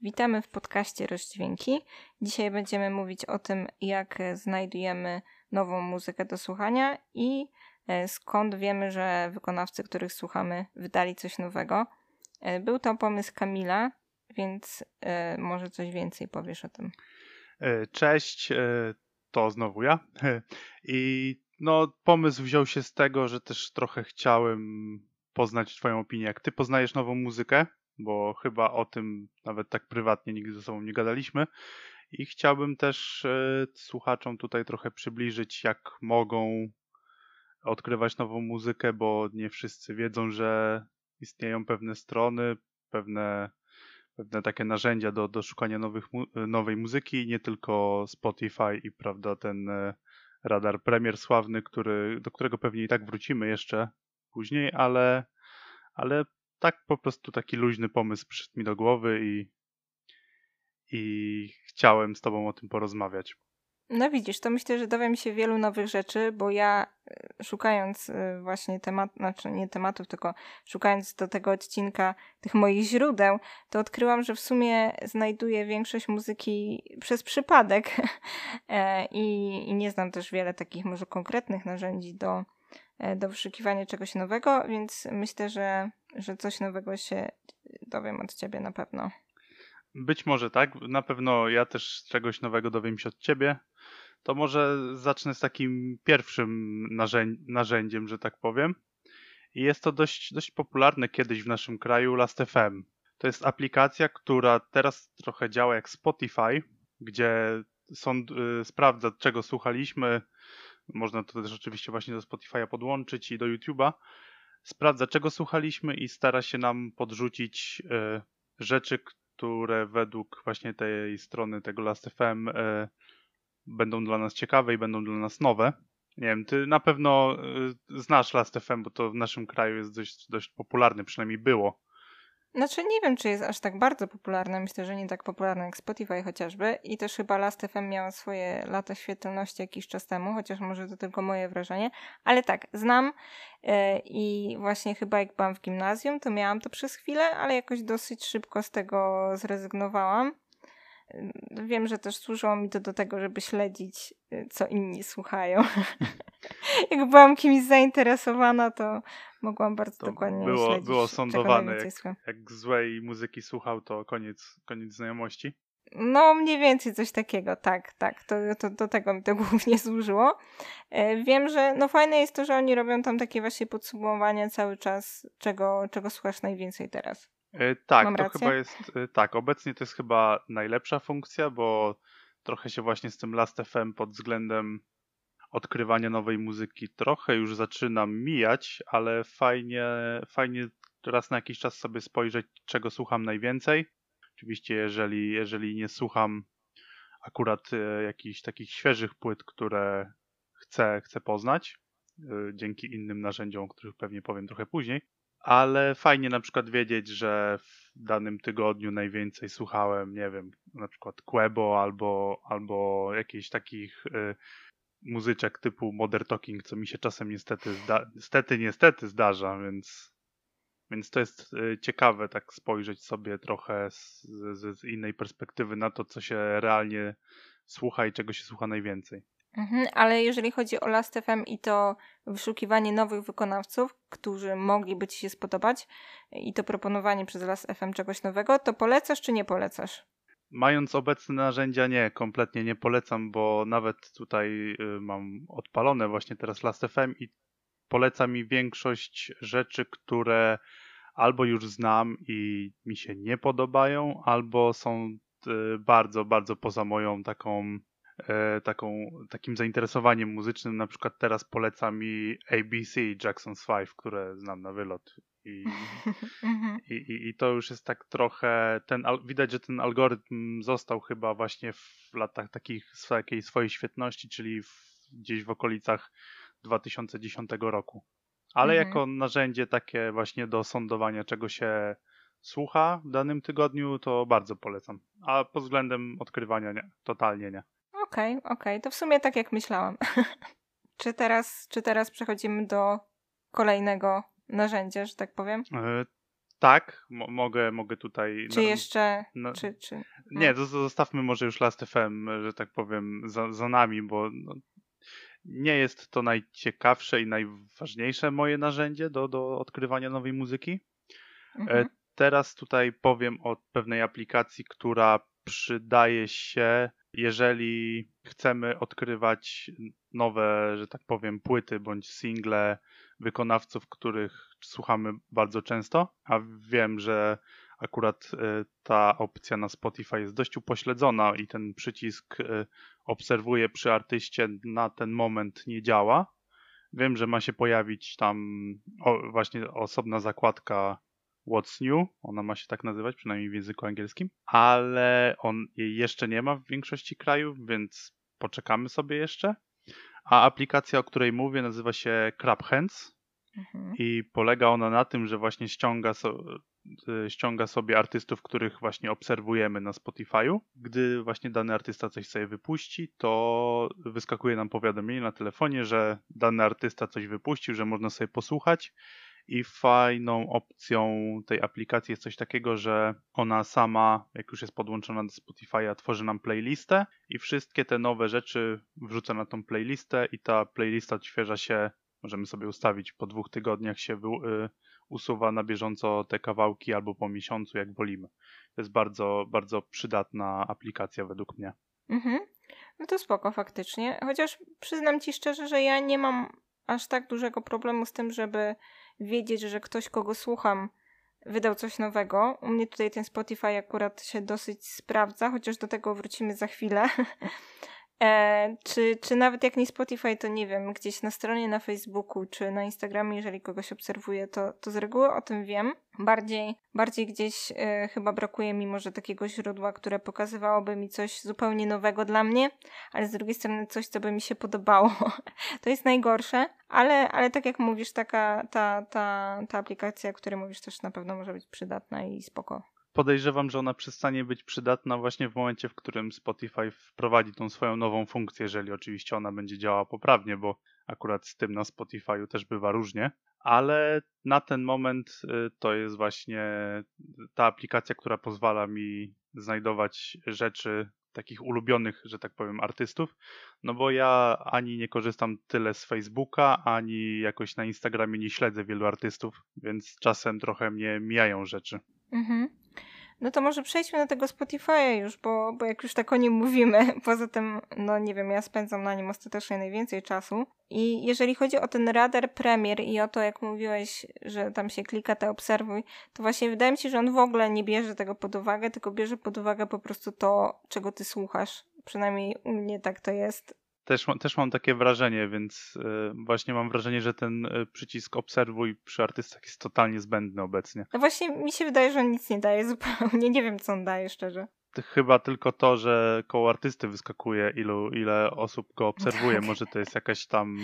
Witamy w podcaście Rozdźwięki. Dzisiaj będziemy mówić o tym, jak znajdujemy nową muzykę do słuchania i e, skąd wiemy, że wykonawcy, których słuchamy, wydali coś nowego. E, był to pomysł Kamila, więc e, może coś więcej powiesz o tym. Cześć, to znowu ja. I no, pomysł wziął się z tego, że też trochę chciałem poznać Twoją opinię. Jak Ty poznajesz nową muzykę, bo chyba o tym nawet tak prywatnie nigdy ze sobą nie gadaliśmy. I chciałbym też e, słuchaczom tutaj trochę przybliżyć, jak mogą odkrywać nową muzykę, bo nie wszyscy wiedzą, że istnieją pewne strony, pewne, pewne takie narzędzia do, do szukania nowych, nowej muzyki, nie tylko Spotify i prawda, ten e, radar premier sławny, który, do którego pewnie i tak wrócimy jeszcze później, ale, ale tak po prostu taki luźny pomysł przyszedł mi do głowy i, i chciałem z tobą o tym porozmawiać. No widzisz, to myślę, że dowiem się wielu nowych rzeczy, bo ja e, szukając e, właśnie temat, znaczy nie tematów, tylko szukając do tego odcinka tych moich źródeł, to odkryłam, że w sumie znajduję większość muzyki przez przypadek e, I, i nie znam też wiele takich może konkretnych narzędzi do, do wyszukiwania czegoś nowego, więc myślę, że że coś nowego się dowiem od ciebie na pewno. Być może tak, na pewno ja też czegoś nowego dowiem się od ciebie. To może zacznę z takim pierwszym narzędziem, że tak powiem. I jest to dość, dość popularne kiedyś w naszym kraju Last.fm. To jest aplikacja, która teraz trochę działa jak Spotify, gdzie sąd, y, sprawdza, czego słuchaliśmy. Można to też oczywiście właśnie do Spotify'a podłączyć i do YouTube'a sprawdza, czego słuchaliśmy i stara się nam podrzucić e, rzeczy, które według właśnie tej strony tego Last.fm e, będą dla nas ciekawe i będą dla nas nowe. Nie wiem, ty na pewno e, znasz Last.fm, bo to w naszym kraju jest dość, dość popularny, przynajmniej było. Znaczy nie wiem, czy jest aż tak bardzo popularne. Myślę, że nie tak popularne jak Spotify chociażby. I też chyba Last.fm miała swoje lata świetlności jakiś czas temu, chociaż może to tylko moje wrażenie. Ale tak, znam yy, i właśnie chyba jak byłam w gimnazjum, to miałam to przez chwilę, ale jakoś dosyć szybko z tego zrezygnowałam. Wiem, że też służyło mi to do tego, żeby śledzić, y, co inni słuchają. Jak byłam kimś zainteresowana, to mogłam bardzo to dokładnie było, śledzić. Było sądowane. Jak, jak złej muzyki słuchał, to koniec, koniec znajomości. No, mniej więcej coś takiego, tak, tak. To, to, do tego mi to głównie służyło. E, wiem, że no fajne jest to, że oni robią tam takie właśnie podsumowania cały czas, czego, czego słuchasz najwięcej teraz. E, tak, Mam to rację? chyba jest, e, tak, obecnie to jest chyba najlepsza funkcja, bo trochę się właśnie z tym Last.fm pod względem odkrywania nowej muzyki trochę już zaczyna mijać, ale fajnie, fajnie raz na jakiś czas sobie spojrzeć, czego słucham najwięcej. Oczywiście, jeżeli, jeżeli nie słucham akurat e, jakichś takich świeżych płyt, które chcę, chcę poznać, dzięki innym narzędziom, o których pewnie powiem trochę później, ale fajnie na przykład wiedzieć, że w danym tygodniu najwięcej słuchałem, nie wiem, na przykład Quebo albo, albo jakichś takich y, muzyczek typu Modern Talking, co mi się czasem niestety, zda, niestety, niestety zdarza, więc, więc to jest y, ciekawe tak spojrzeć sobie trochę z, z, z innej perspektywy na to, co się realnie słucha i czego się słucha najwięcej. Mhm, ale jeżeli chodzi o Last.fm i to wyszukiwanie nowych wykonawców, którzy mogliby Ci się spodobać i to proponowanie przez Last.fm czegoś nowego, to polecasz czy nie polecasz? Mając obecne narzędzia, nie, kompletnie nie polecam, bo nawet tutaj y, mam odpalone właśnie teraz Last.fm i poleca mi większość rzeczy, które albo już znam i mi się nie podobają, albo są y, bardzo, bardzo poza moją taką E, taką, takim zainteresowaniem muzycznym. Na przykład teraz poleca mi ABC Jackson's Five, które znam na wylot. I, mhm. i, i, I, to już jest tak trochę, ten, widać, że ten algorytm został chyba właśnie w latach takich takiej swojej świetności, czyli w, gdzieś w okolicach 2010 roku. Ale mhm. jako narzędzie takie właśnie do sądowania, czego się słucha w danym tygodniu, to bardzo polecam. A pod względem odkrywania nie, totalnie nie. Okej, okay, okej. Okay. To w sumie tak jak myślałam. czy, teraz, czy teraz przechodzimy do kolejnego narzędzia, że tak powiem? E, tak, mogę, mogę tutaj. Czy jeszcze. No, czy, czy, no. Nie, zostawmy może już Last FM, że tak powiem, za, za nami, bo no, nie jest to najciekawsze i najważniejsze moje narzędzie do, do odkrywania nowej muzyki. E, mhm. Teraz tutaj powiem o pewnej aplikacji, która przydaje się, jeżeli chcemy odkrywać nowe, że tak powiem, płyty bądź single wykonawców, których słuchamy bardzo często, a wiem, że akurat e, ta opcja na Spotify jest dość upośledzona i ten przycisk e, obserwuję przy artyście na ten moment nie działa. Wiem, że ma się pojawić tam właśnie osobna zakładka What's New, ona ma się tak nazywać, przynajmniej w języku angielskim, ale on jej jeszcze nie ma w większości krajów, więc poczekamy sobie jeszcze. A aplikacja, o której mówię, nazywa się Crab Hands mhm. i polega ona na tym, że właśnie ściąga, so, y, ściąga sobie artystów, których właśnie obserwujemy na Spotify'u. Gdy właśnie dany artysta coś sobie wypuści, to wyskakuje nam powiadomienie na telefonie, że dany artysta coś wypuścił, że można sobie posłuchać i fajną opcją tej aplikacji jest coś takiego, że ona sama, jak już jest podłączona do Spotify'a, tworzy nam playlistę i wszystkie te nowe rzeczy wrzuca na tą playlistę i ta playlista odświeża się, możemy sobie ustawić po dwóch tygodniach się y, usuwa na bieżąco te kawałki albo po miesiącu, jak wolimy. To jest bardzo, bardzo przydatna aplikacja według mnie. Mhm. No to spoko faktycznie. Chociaż przyznam ci szczerze, że ja nie mam aż tak dużego problemu z tym, żeby wiedzieć, że ktoś, kogo słucham, wydał coś nowego. U mnie tutaj ten Spotify akurat się dosyć sprawdza, chociaż do tego wrócimy za chwilę. E, czy, czy nawet jak nie Spotify, to nie wiem, gdzieś na stronie na Facebooku czy na Instagramie, jeżeli kogoś obserwuję, to, to z reguły o tym wiem. Bardziej, bardziej gdzieś e, chyba brakuje mi może takiego źródła, które pokazywałoby mi coś zupełnie nowego dla mnie, ale z drugiej strony coś, co by mi się podobało. to jest najgorsze, ale, ale tak jak mówisz, taka ta, ta, ta aplikacja, o której mówisz, też na pewno może być przydatna i spoko podejrzewam, że ona przestanie być przydatna właśnie w momencie, w którym Spotify wprowadzi tą swoją nową funkcję, jeżeli oczywiście ona będzie działała poprawnie, bo akurat z tym na Spotify'u też bywa różnie, ale na ten moment y, to jest właśnie ta aplikacja, która pozwala mi znajdować rzeczy takich ulubionych, że tak powiem, artystów, no bo ja ani nie korzystam tyle z Facebooka, ani jakoś na Instagramie nie śledzę wielu artystów, więc czasem trochę mnie mijają rzeczy. Mhm. No to może przejdźmy na tego Spotify'a już, bo, bo jak już tak o nim mówimy, poza tym, no nie wiem, ja spędzam na nim ostatecznie najwięcej czasu. I jeżeli chodzi o ten radar premier i o to, jak mówiłeś, że tam się klika te obserwuj, to właśnie wydaje mi się, że on w ogóle nie bierze tego pod uwagę, tylko bierze pod uwagę po prostu to, czego ty słuchasz. Przynajmniej u mnie tak to jest. Też, też mam takie wrażenie, więc y, właśnie mam wrażenie, że ten y, przycisk obserwuj przy artystach jest totalnie zbędny obecnie. No właśnie mi się wydaje, że on nic nie daje zupełnie. Nie wiem, co on daje szczerze. Chyba tylko to, że koło artysty wyskakuje, ilu, ile osób go obserwuje. Tak. Może to jest jakaś tam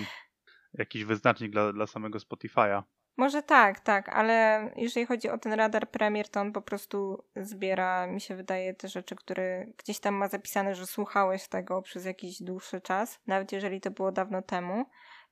jakiś wyznacznik dla, dla samego Spotify'a. Może tak, tak, ale jeżeli chodzi o ten radar premier, to on po prostu zbiera, mi się wydaje, te rzeczy, które gdzieś tam ma zapisane, że słuchałeś tego przez jakiś dłuższy czas, nawet jeżeli to było dawno temu,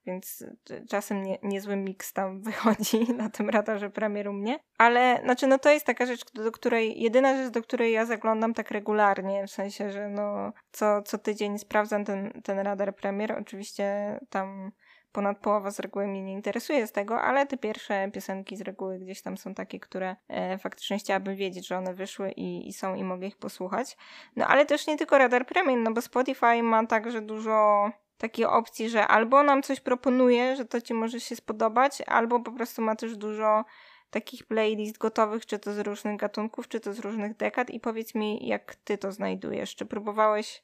więc czasem nie, niezły miks tam wychodzi na tym radarze premier u mnie. Ale, znaczy, no to jest taka rzecz, do której, jedyna rzecz, do której ja zaglądam tak regularnie, w sensie, że no co, co tydzień sprawdzam ten, ten radar premier, oczywiście tam ponad połowa z reguły mnie nie interesuje z tego, ale te pierwsze piosenki z reguły gdzieś tam są takie, które e, faktycznie chciałabym wiedzieć, że one wyszły i, i, są i mogę ich posłuchać. No ale też nie tylko Radar Premium, no bo Spotify ma także dużo takiej opcji, że albo nam coś proponuje, że to ci może się spodobać, albo po prostu ma też dużo takich playlist gotowych, czy to z różnych gatunków, czy to z różnych dekad i powiedz mi, jak ty to znajdujesz? Czy próbowałeś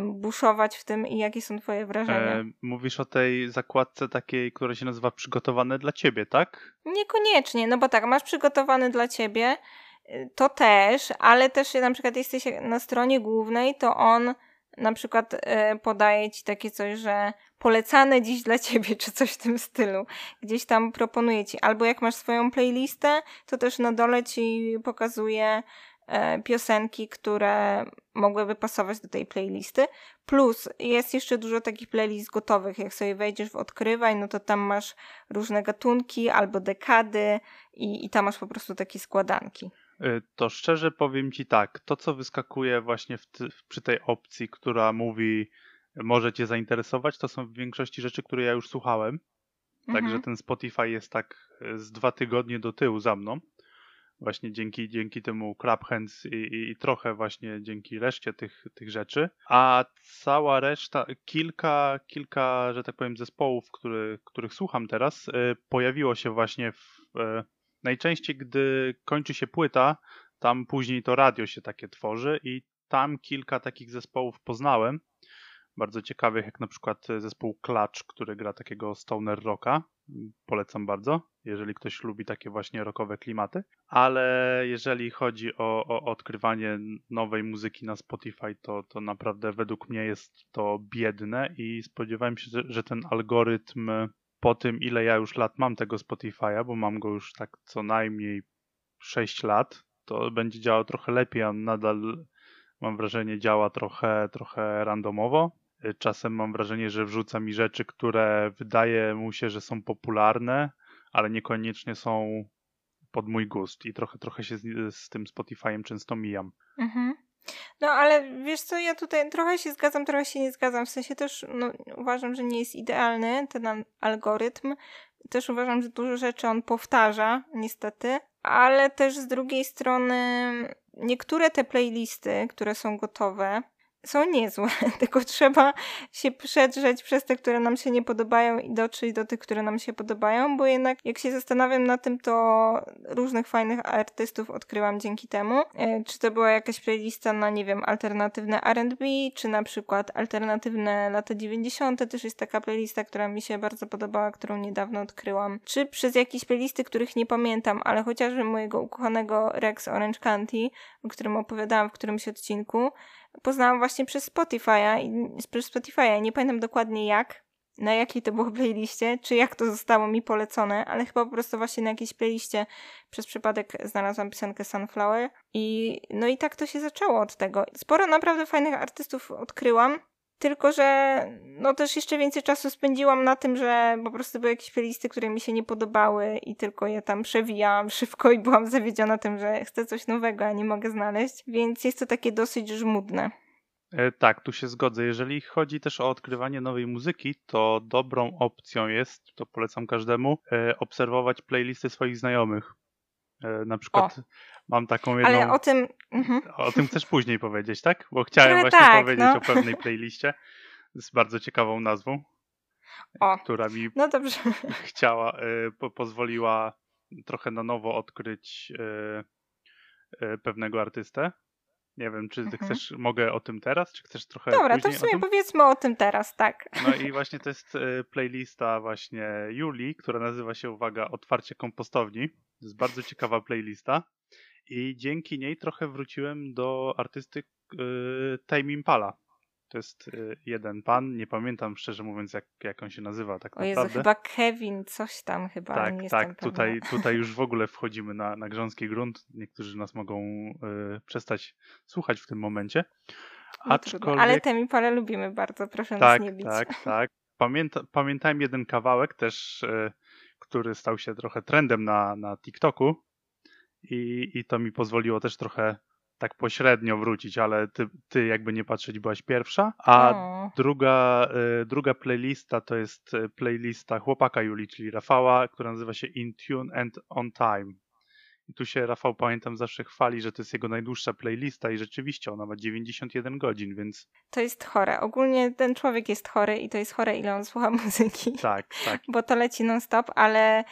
buszować w tym i jakie są twoje wrażenia? E, mówisz o tej zakładce takiej, która się nazywa przygotowane dla ciebie, tak? Niekoniecznie, no bo tak, masz przygotowane dla ciebie, y, to też, ale też na przykład jesteś na stronie głównej, to on na przykład e, podaje ci takie coś, że polecane dziś dla ciebie, czy coś w tym stylu. Gdzieś tam proponuje ci. Albo jak masz swoją playlistę, to też na dole ci pokazuje piosenki, które mogłyby pasować do tej playlisty. Plus jest jeszcze dużo takich playlist gotowych. Jak sobie wejdziesz w odkrywaj, no to tam masz różne gatunki albo dekady i, i tam masz po prostu takie składanki. Y, to szczerze powiem Ci tak, to co wyskakuje właśnie w ty, przy tej opcji, która mówi może Cię zainteresować, to są w większości rzeczy, które ja już słuchałem. Mhm. Także ten Spotify jest tak y, z dwa tygodnie do tyłu za mną. Właśnie dzięki, dzięki temu Crab Hands i, i, i trochę właśnie dzięki reszcie tych, tych rzeczy. A cała reszta, kilka, kilka, że tak powiem, zespołów, który, których słucham teraz, y, pojawiło się właśnie w, najczęściej, gdy kończy się płyta, tam później to radio się takie tworzy i tam kilka takich zespołów poznałem. Bardzo ciekawych, jak na przykład zespół Clutch, który gra takiego stoner rocka. Polecam bardzo, jeżeli ktoś lubi takie właśnie rockowe klimaty. Ale jeżeli chodzi o, o odkrywanie nowej muzyki na Spotify, to, to naprawdę według mnie jest to biedne i spodziewałem się, że ten algorytm po tym, ile ja już lat mam tego Spotify'a, bo mam go już tak co najmniej 6 lat, to będzie działał trochę lepiej, a nadal mam wrażenie działa trochę, trochę randomowo. Czasem mam wrażenie, że wrzuca mi rzeczy, które wydaje mu się, że są popularne, ale niekoniecznie są pod mój gust i trochę, trochę się z, z tym Spotify'em często mijam. Mhm. No ale wiesz co, ja tutaj trochę się zgadzam, trochę się nie zgadzam. W sensie też no, uważam, że nie jest idealny ten algorytm. Też uważam, że dużo rzeczy on powtarza, niestety. Ale też z drugiej strony niektóre te playlisty, które są gotowe, są niezłe, tylko trzeba się przedrzeć przez te, które nam się nie podobają i dotrzeć do tych, które nam się podobają, bo jednak jak się zastanawiam na tym, to różnych fajnych artystów odkryłam dzięki temu. E, czy to była jakaś playlista na, nie wiem, alternatywne R&B, czy na przykład alternatywne lata 90. też jest taka playlista, która mi się bardzo podobała, którą niedawno odkryłam. Czy przez jakieś playlisty, których nie pamiętam, ale chociażby mojego ukochanego Rex Orange County, o którym opowiadałam w którymś odcinku, poznałam właśnie przez Spotify'a przez Spotify'a. Nie pamiętam dokładnie jak, na jakiej to było playliście, czy jak to zostało mi polecone, ale chyba po prostu właśnie na jakiejś playliście przez przypadek znalazłam piosenkę Sunflower i no i tak to się zaczęło od tego. Sporo naprawdę fajnych artystów odkryłam, tylko, że no też jeszcze więcej czasu spędziłam na tym, że po prostu były jakieś playlisty, które mi się nie podobały i tylko je tam przewijałam szybko i byłam zawiedziona tym, że chcę coś nowego, a nie mogę znaleźć, więc jest to takie dosyć żmudne. E, tak, tu się zgodzę. Jeżeli chodzi też o odkrywanie nowej muzyki, to dobrą opcją jest, to polecam każdemu, e, obserwować playlisty swoich znajomych. E, na przykład o. mam taką jedną. Ale o tym. Mhm. O tym chcesz później powiedzieć, tak? Bo chciałem właśnie tak, powiedzieć no. o pewnej playliście z bardzo ciekawą nazwą. O. Która mi no dobrze. chciała, po, pozwoliła trochę na nowo odkryć pewnego artystę. Nie wiem, czy mhm. chcesz, mogę o tym teraz, czy chcesz trochę Dobra, to w sumie powiedzmy o tym teraz, tak. No i właśnie to jest e, playlista właśnie Julii, która nazywa się, uwaga, Otwarcie kompostowni. To jest bardzo ciekawa playlista i dzięki niej trochę wróciłem do artysty yy, Tame Impala. To jest y, jeden pan, nie pamiętam szczerze mówiąc, jak, jak on się nazywa tak o Jezu, naprawdę. chyba Kevin, coś tam chyba. Tak, nie tak, tutaj, tutaj już w ogóle wchodzimy na, na grząski grunt. Niektórzy nas mogą y, przestać słuchać w tym momencie. No Aczkolwiek... Ale temi parę lubimy bardzo, proszę tak, nas nie bić. Tak, tak. Pamięta, pamiętałem jeden kawałek też, y, który stał się trochę trendem na, na TikToku i, i to mi pozwoliło też trochę tak pośrednio wrócić, ale ty, ty jakby nie patrzeć byłaś pierwsza, a druga, y, druga playlista to jest y, playlista chłopaka Julii, czyli Rafała, która nazywa się In Tune and On Time. I tu się Rafał, pamiętam, zawsze chwali, że to jest jego najdłuższa playlista i rzeczywiście ona ma 91 godzin, więc... To jest chore. Ogólnie ten człowiek jest chory i to jest chore, ile on słucha muzyki. Tak, tak. Bo to leci non-stop, ale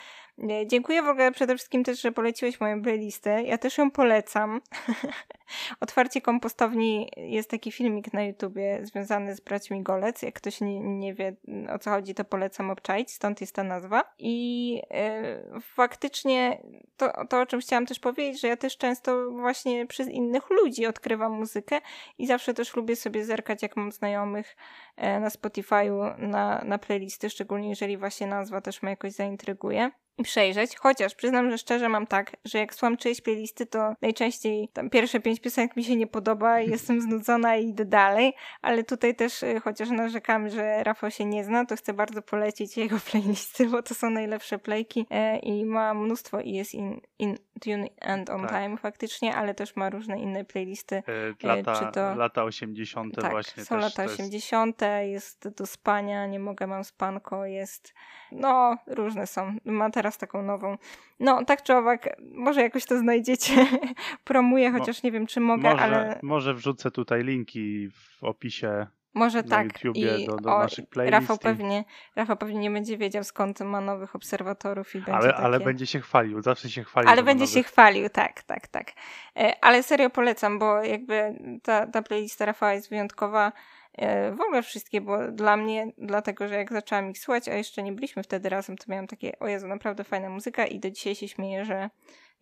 Dziękuję w ogóle przede wszystkim też, że poleciłeś moją playlistę. Ja też ją polecam. Otwarcie kompostowni jest taki filmik na YouTubie związany z braćmi Golec. Jak ktoś nie, nie wie o co chodzi, to polecam obczaić, stąd jest ta nazwa. I yy, faktycznie to, to, o czym chciałam też powiedzieć, że ja też często właśnie przez innych ludzi odkrywam muzykę i zawsze też lubię sobie zerkać, jak mam znajomych yy, na Spotify'u na, na playlisty, szczególnie jeżeli właśnie nazwa też mnie jakoś zaintryguje i przejrzeć, chociaż przyznam, że szczerze mam tak, że jak słucham czyjejś playlisty, to najczęściej tam pierwsze pięć piosenek mi się nie podoba i jestem znudzona i idę dalej, ale tutaj też y, chociaż narzekam, że Rafał się nie zna, to chcę bardzo polecić jego playlisty, bo to są najlepsze playki e, i ma mnóstwo i jest in, in Tune and On tak. Time faktycznie, ale też ma różne inne playlisty. E, lata, czy to... lata 80. Tak, właśnie. są lata 80., jest... jest do spania, nie mogę, mam spanko, jest no różne są. Ma teraz taką nową. No tak czy owak, może jakoś to znajdziecie. Promuję, chociaż nie wiem czy mogę, może, ale... Może wrzucę tutaj linki w opisie może na tak. YouTubie I do, do o, naszych playlist. Rafał pewnie, Rafał pewnie nie będzie wiedział skąd ma nowych obserwatorów i będzie ale, takie... ale będzie się chwalił, zawsze się chwalił. Ale będzie nowych. się chwalił, tak, tak, tak. E, ale serio polecam, bo jakby ta, ta playlista Rafała jest wyjątkowa. E, w ogóle wszystkie, bo dla mnie, dlatego, że jak zaczęłam ich słuchać, a jeszcze nie byliśmy wtedy razem, to miałam takie, o Jezu, naprawdę fajna muzyka i do dzisiaj się śmieję, że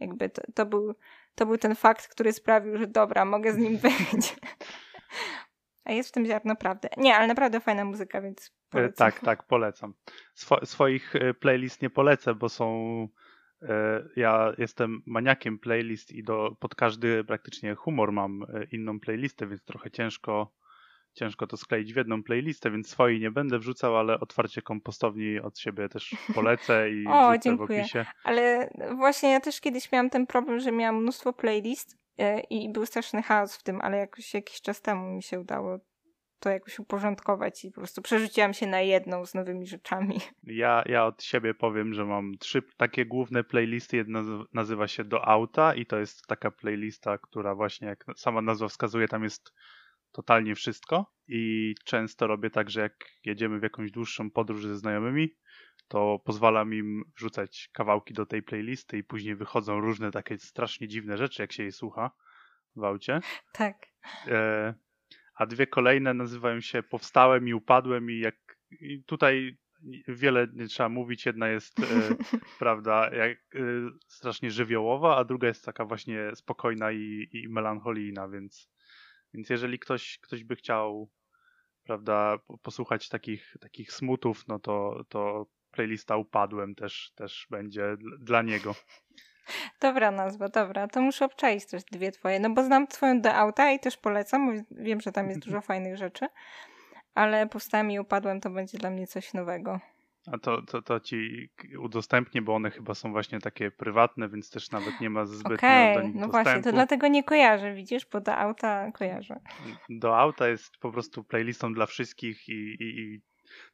jakby to, to był, to był ten fakt, który sprawił, że dobra, mogę z nim być. A jest w tym ziarno prawdy. Nie, ale naprawdę fajna muzyka, więc e, polecam. Tak, tak, polecam. Swo swoich e, playlist nie polecę, bo są... Ja jestem maniakiem playlist i do, pod każdy praktycznie humor mam inną playlistę, więc trochę ciężko ciężko to skleić w jedną playlistę, więc swojej nie będę wrzucał, ale otwarcie kompostowni od siebie też polecę i o, dziękuję. w opisie. Ale właśnie ja też kiedyś miałam ten problem, że miałam mnóstwo playlist e, i był straszny chaos w tym, ale jakoś jakiś czas temu mi się udało to jakoś uporządkować i po prostu przerzuciłam się na jedną z nowymi rzeczami. Ja, ja od siebie powiem, że mam trzy takie główne playlisty. Jedna nazywa się Do Auta i to jest taka playlista, która właśnie, jak sama nazwa wskazuje, tam jest totalnie wszystko i często robię tak, że jak jedziemy w jakąś dłuższą podróż ze znajomymi, to pozwalam im wrzucać kawałki do tej playlisty i później wychodzą różne takie strasznie dziwne rzeczy, jak się je słucha w aucie. Tak. E, a dwie kolejne nazywają się Powstałem i Upadłem i jak i tutaj wiele nie trzeba mówić. Jedna jest, e, prawda, jak, e, strasznie żywiołowa, a druga jest taka właśnie spokojna i, i melancholijna, więc więc jeżeli ktoś, ktoś by chciał, prawda, posłuchać takich, takich smutów, no to, to playlista Upadłem też, też będzie dla niego. Dobra nazwa, dobra. To muszę obczaić też dwie twoje, no bo znam twoją The Auta i też polecam, bo wiem, że tam jest dużo fajnych rzeczy, ale powstałem i upadłem, to będzie dla mnie coś nowego. A to, to, to ci udostępnię, bo one chyba są właśnie takie prywatne, więc też nawet nie ma zbytnio okay, do nich no dostępu. właśnie, to dlatego nie kojarzę, widzisz, bo do auta kojarzę. Do auta jest po prostu playlistą dla wszystkich i, i, i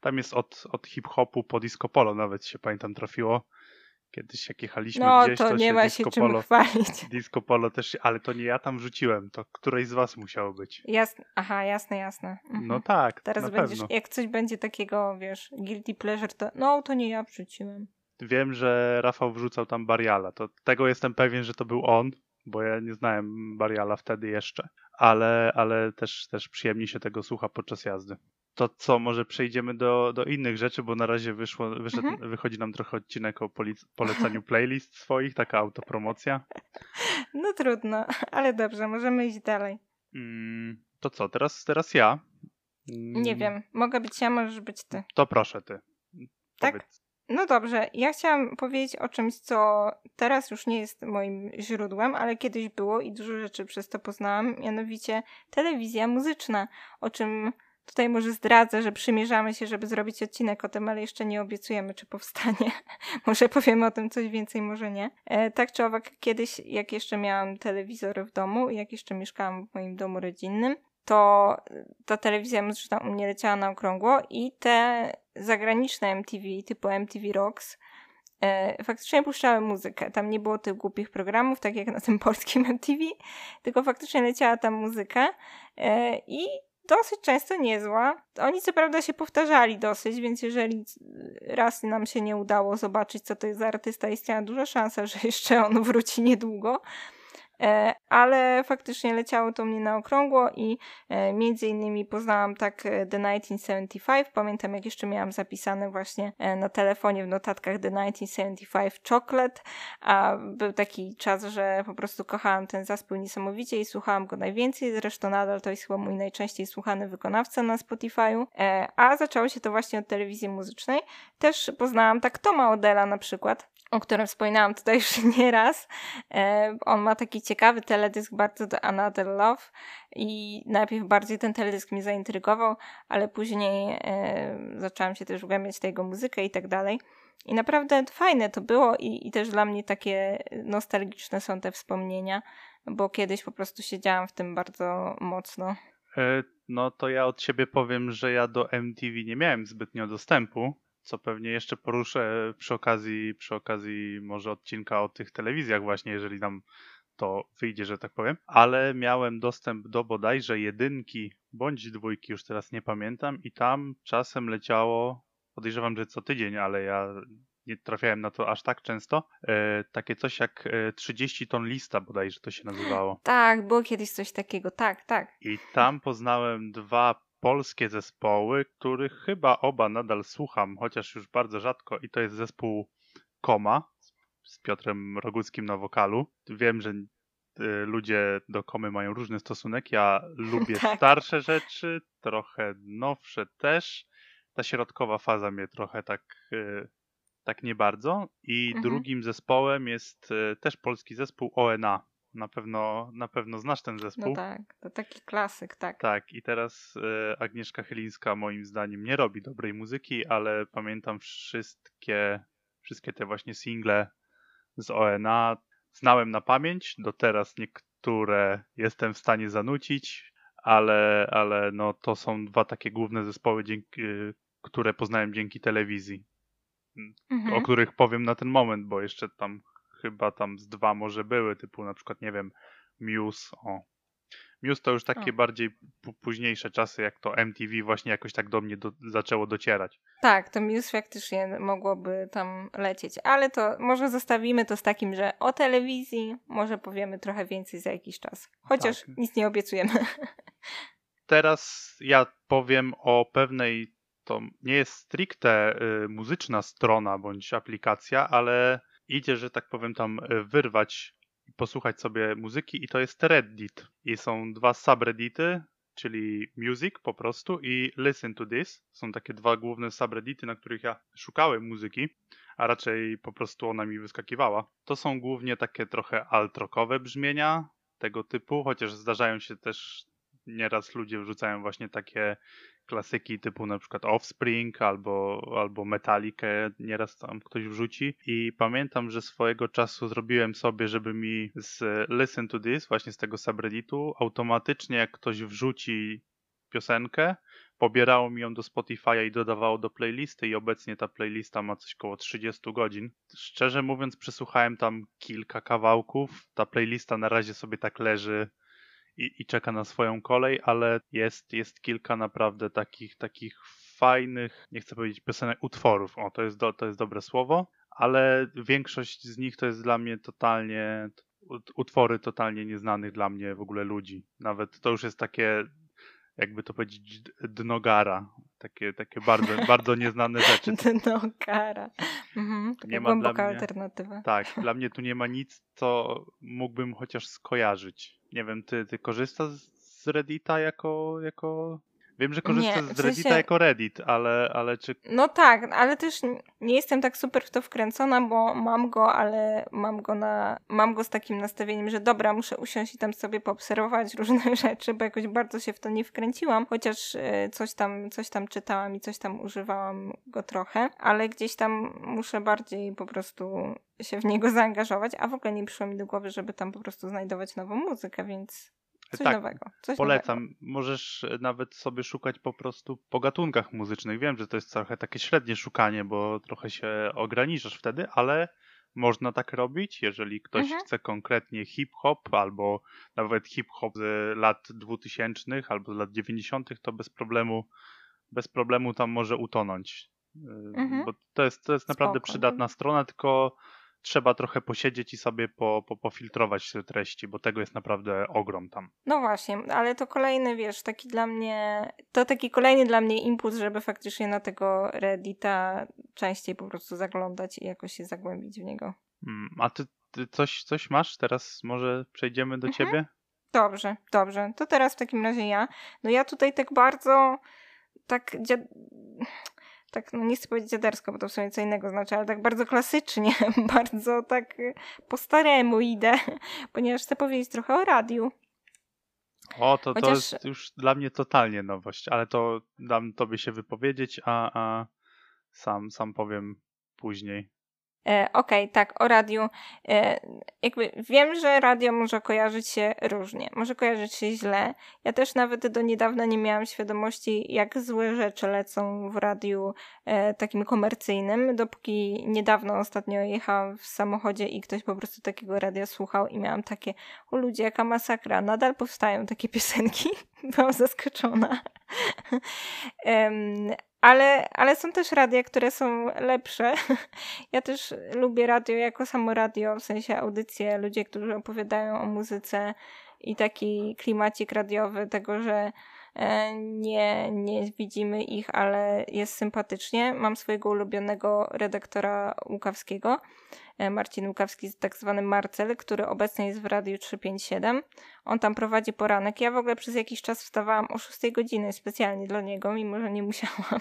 tam jest od, od hip-hopu po disco polo nawet się pamiętam trafiło. Kiedyś jak jechaliśmy no, gdzieś, to, to nie ma się czym polo, chwalić. Disco polo też, ale to nie ja tam wrzuciłem, to któreś z was musiało być. Jasne, aha, jasne, jasne. Mhm. No tak, Teraz będziesz, pewno. jak coś będzie takiego, wiesz, guilty pleasure, to no, to nie ja wrzuciłem. Wiem, że Rafał wrzucał tam Bariala, to tego jestem pewien, że to był on, bo ja nie znałem Bariala wtedy jeszcze, ale, ale też, też przyjemnie się tego słucha podczas jazdy to co, może przejdziemy do, do innych rzeczy, bo na razie wyszło, wyszedł, mhm. wychodzi nam trochę odcinek o polecaniu playlist swoich, taka autopromocja. No trudno, ale dobrze, możemy iść dalej. Mm, to co, teraz, teraz ja? Mm. Nie wiem, mogę być ja, możesz być ty. To proszę ty. Tak? Powiedz. No dobrze, ja chciałam powiedzieć o czymś, co teraz już nie jest moim źródłem, ale kiedyś było i dużo rzeczy przez to poznałam, mianowicie telewizja muzyczna, o czym Tutaj może zdradzę, że przymierzamy się, żeby zrobić odcinek o tym, ale jeszcze nie obiecujemy, czy powstanie. może powiemy o tym coś więcej, może nie. E, tak czy owak, kiedyś, jak jeszcze miałam telewizor w domu, jak jeszcze mieszkałam w moim domu rodzinnym, to ta telewizja muzyczna u mnie leciała na okrągło i te zagraniczne MTV, typu MTV Rocks, e, faktycznie puszczały muzykę. Tam nie było tych głupich programów, tak jak na tym polskim MTV, tylko faktycznie leciała tam muzyka e, i dosyć często niezła. Oni co prawda się powtarzali dosyć, więc jeżeli raz nam się nie udało zobaczyć, co to jest za artysta, istniała duża szansa, że jeszcze on wróci niedługo. E, ale faktycznie leciało to mnie na okrągło i e, między innymi poznałam tak The 1975. Pamiętam, jak jeszcze miałam zapisane właśnie na telefonie w notatkach The 1975 Chocolate, a był taki czas, że po prostu kochałam ten zespół niesamowicie i słuchałam go najwięcej. Zresztą nadal to jest chyba mój najczęściej słuchany wykonawca na Spotify'u. A zaczęło się to właśnie od telewizji muzycznej. Też poznałam tak Toma Odela na przykład, o którym wspominałam tutaj już nieraz. E, on ma taki ciekawy teledysk bardzo do Another Love i najpierw bardziej ten teledysk mnie zaintrygował, ale później e, zaczęłam się też wgłębiać w jego muzykę i tak dalej. I naprawdę fajne to było i, i też dla mnie takie nostalgiczne są te wspomnienia, bo kiedyś po prostu siedziałam w tym bardzo mocno. E, no to ja od siebie powiem, że ja do MTV nie miałem zbytnio dostępu, co pewnie jeszcze poruszę przy okazji, przy okazji może odcinka o tych telewizjach właśnie, jeżeli nam to wyjdzie, że tak powiem, ale miałem dostęp do bodajże jedynki bądź dwójki, już teraz nie pamiętam i tam czasem leciało, podejrzewam, że co tydzień, ale ja nie trafiałem na to aż tak często, e, takie coś jak e, 30 ton lista bodajże to się nazywało. Tak, było kiedyś coś takiego, tak, tak. I tam poznałem dwa polskie zespoły, których chyba oba nadal słucham, chociaż już bardzo rzadko i to jest zespół Koma z Piotrem Roguckim na wokalu. Wiem, że y, ludzie do Komy mają różny stosunek. Ja lubię tak. starsze rzeczy, trochę nowsze też. Ta środkowa faza mnie trochę tak, y, tak nie bardzo. I mhm. drugim zespołem jest y, też polski zespół ONA. Na pewno, na pewno znasz ten zespół. No tak, to taki klasyk, tak. Tak, i teraz e, Agnieszka Chylińska moim zdaniem nie robi dobrej muzyki, ale pamiętam wszystkie, wszystkie te właśnie single z ONA. Znałem na pamięć, do teraz niektóre jestem w stanie zanucić, ale, ale no to są dwa takie główne zespoły, dzięki, które poznałem dzięki telewizji. Mhm. O których powiem na ten moment, bo jeszcze tam chyba tam z dwa może były, typu na przykład, nie wiem, Muse, o. Muse to już takie o. bardziej późniejsze czasy, jak to MTV właśnie jakoś tak do mnie do, zaczęło docierać. Tak, to Muse faktycznie mogłoby tam lecieć, ale to może zostawimy to z takim, że o telewizji może powiemy trochę więcej za jakiś czas. Chociaż tak. nic nie obiecujemy. Teraz ja powiem o pewnej, to nie jest stricte y, muzyczna strona bądź aplikacja, ale idzie, że tak powiem, tam e, wyrwać i posłuchać sobie muzyki i to jest Reddit. I są dwa subreddity, czyli Music po prostu i Listen to This. Są takie dwa główne subreddity, na których ja szukałem muzyki, a raczej po prostu ona mi wyskakiwała. To są głównie takie trochę altrokowe brzmienia tego typu, chociaż zdarzają się też nieraz ludzie wrzucają właśnie takie klasyki typu na przykład Offspring albo, albo Metallicę nieraz tam ktoś wrzuci i pamiętam, że swojego czasu zrobiłem sobie, żeby mi z Listen to This, właśnie z tego subredditu, automatycznie jak ktoś wrzuci piosenkę, pobierało mi ją do Spotify'a i dodawało do playlisty i obecnie ta playlista ma coś koło 30 godzin. Szczerze mówiąc przesłuchałem tam kilka kawałków, ta playlista na razie sobie tak leży i, i czeka na swoją kolej, ale jest, jest kilka naprawdę takich, takich fajnych, nie chcę powiedzieć piosenek, utworów. O, to jest, do, to jest dobre słowo, ale większość z nich to jest dla mnie totalnie utwory totalnie nieznanych dla mnie w ogóle ludzi. Nawet to już jest takie, jakby to powiedzieć, dnogara. Takie, takie bardzo, bardzo nieznane rzeczy. Dnogara. Mhm, nie ma głęboka dla mnie, alternatywa. Tak, dla mnie tu nie ma nic, co mógłbym chociaż skojarzyć nie wiem, ty, ty korzystasz z Reddita jako, jako Wiem, że korzystasz z Reddita sensie... jako Reddit, ale, ale czy... No tak, ale też nie jestem tak super w to wkręcona, bo mam go, ale mam go na... Mam go z takim nastawieniem, że dobra, muszę usiąść i tam sobie poobserwować różne rzeczy, bo jakoś bardzo się w to nie wkręciłam, chociaż e, coś tam, coś tam czytałam i coś tam używałam go trochę, ale gdzieś tam muszę bardziej po prostu się w niego zaangażować, a w ogóle nie przyszło mi do głowy, żeby tam po prostu znajdować nową muzykę, więc Coś tak, nowego. Coś polecam. Nowego. Możesz nawet sobie szukać po prostu po gatunkach muzycznych. Wiem, że to jest trochę takie średnie szukanie, bo trochę się ograniczasz wtedy, ale można tak robić, jeżeli ktoś mhm. chce konkretnie hip-hop albo nawet hip-hop z lat 2000 albo z lat 90., to bez problemu bez problemu tam może utonąć. Mhm. Bo to jest, to jest naprawdę Spoko. przydatna strona, tylko trzeba trochę posiedzieć i sobie po, po, pofiltrować te treści, bo tego jest naprawdę ogrom tam. No właśnie, ale to kolejny, wiesz, taki dla mnie, to taki kolejny dla mnie impuls, żeby faktycznie na tego Reddita częściej po prostu zaglądać i jakoś się zagłębić w niego. Mm, a ty, ty coś, coś masz? Teraz może przejdziemy do mhm. ciebie? Dobrze, dobrze. To teraz w takim razie ja. No ja tutaj tak bardzo tak. Tak, no nie chcę powiedzieć dziadersko, bo to w sumie co innego znaczy, ale tak bardzo klasycznie, bardzo tak po staremu idę, ponieważ chcę powiedzieć trochę o radiu. O, to, Chociaż... to jest już dla mnie totalnie nowość, ale to dam tobie się wypowiedzieć, a, a sam, sam powiem później. E, okej, okay, tak, o radiu. E, jakby wiem, że radio może kojarzyć się różnie, może kojarzyć się źle. Ja też nawet do niedawna nie miałam świadomości, jak złe rzeczy lecą w radiu e, takim komercyjnym, dopóki niedawno ostatnio jechałam w samochodzie i ktoś po prostu takiego radia słuchał i miałam takie, o ludzie, jaka masakra, nadal powstają takie piosenki. Byłam zaskoczona. ale, ale są też radia, które są lepsze. Ja też lubię radio jako samo radio, w sensie audycje, ludzie, którzy opowiadają o muzyce i taki klimacik radiowy tego, że nie, nie widzimy ich, ale jest sympatycznie. Mam swojego ulubionego redaktora Łukawskiego, E, Marcin Łukawski, tak zwany Marcel, który obecnie jest w Radiu 357. On tam prowadzi poranek. Ja w ogóle przez jakiś czas wstawałam o 6 godziny specjalnie dla niego, mimo że nie musiałam.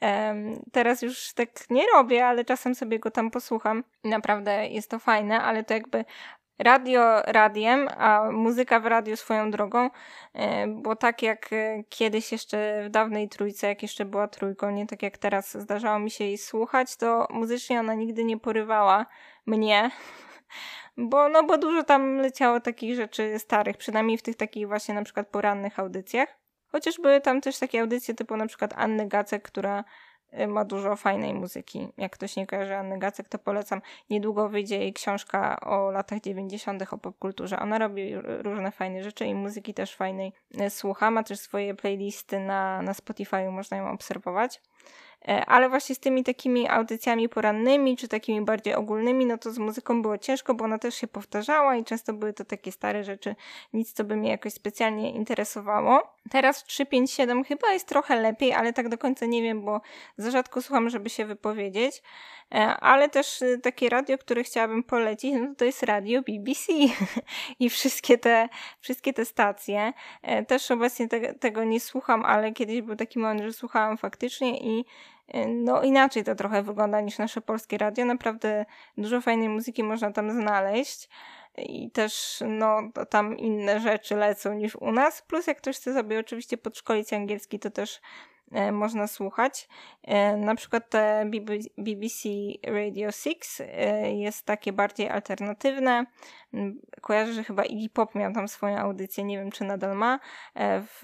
Teraz już tak nie robię, ale czasem sobie go tam posłucham. Naprawdę jest to fajne, ale to jakby radio radiem, a muzyka w radiu swoją drogą, e, bo tak jak e, kiedyś jeszcze w dawnej trójce, jak jeszcze była trójką, nie tak jak teraz zdarzało mi się jej słuchać, to muzycznie ona nigdy nie porywała mnie, bo, no, bo dużo tam leciało takich rzeczy starych, przynajmniej w tych takich właśnie na przykład porannych audycjach. Chociaż były tam też takie audycje typu na przykład Anny Gacek, która ma dużo fajnej muzyki. Jak ktoś nie kojarzy Anny Gacek, to polecam. Niedługo wyjdzie jej książka o latach 90. o popkulturze. Ona robi różne fajne rzeczy i muzyki też fajnej y, słucha. Ma też swoje playlisty na, na Spotify, można ją obserwować. E, ale właśnie z tymi takimi audycjami porannymi, czy takimi bardziej ogólnymi, no to z muzyką było ciężko, bo ona też się powtarzała i często były to takie stare rzeczy, nic co by mnie jakoś specjalnie interesowało. Teraz 357 chyba jest trochę lepiej, ale tak do końca nie wiem, bo za rzadko słucham, żeby się wypowiedzieć. E, ale też y, takie radio, które chciałabym polecić, no to jest radio BBC i wszystkie te, wszystkie te stacje. E, też obecnie te, tego nie słucham, ale kiedyś był taki moment, że słuchałam faktycznie i no inaczej to trochę wygląda niż nasze polskie radio. Naprawdę dużo fajnej muzyki można tam znaleźć i też no tam inne rzeczy lecą niż u nas. Plus jak ktoś chce sobie oczywiście podszkolić angielski, to też można słuchać. E, na przykład te BBC Radio 6 e, jest takie bardziej alternatywne. Mm, kojarzę, że chyba Iggy Pop miał tam swoją audycję, nie wiem czy nadal ma. W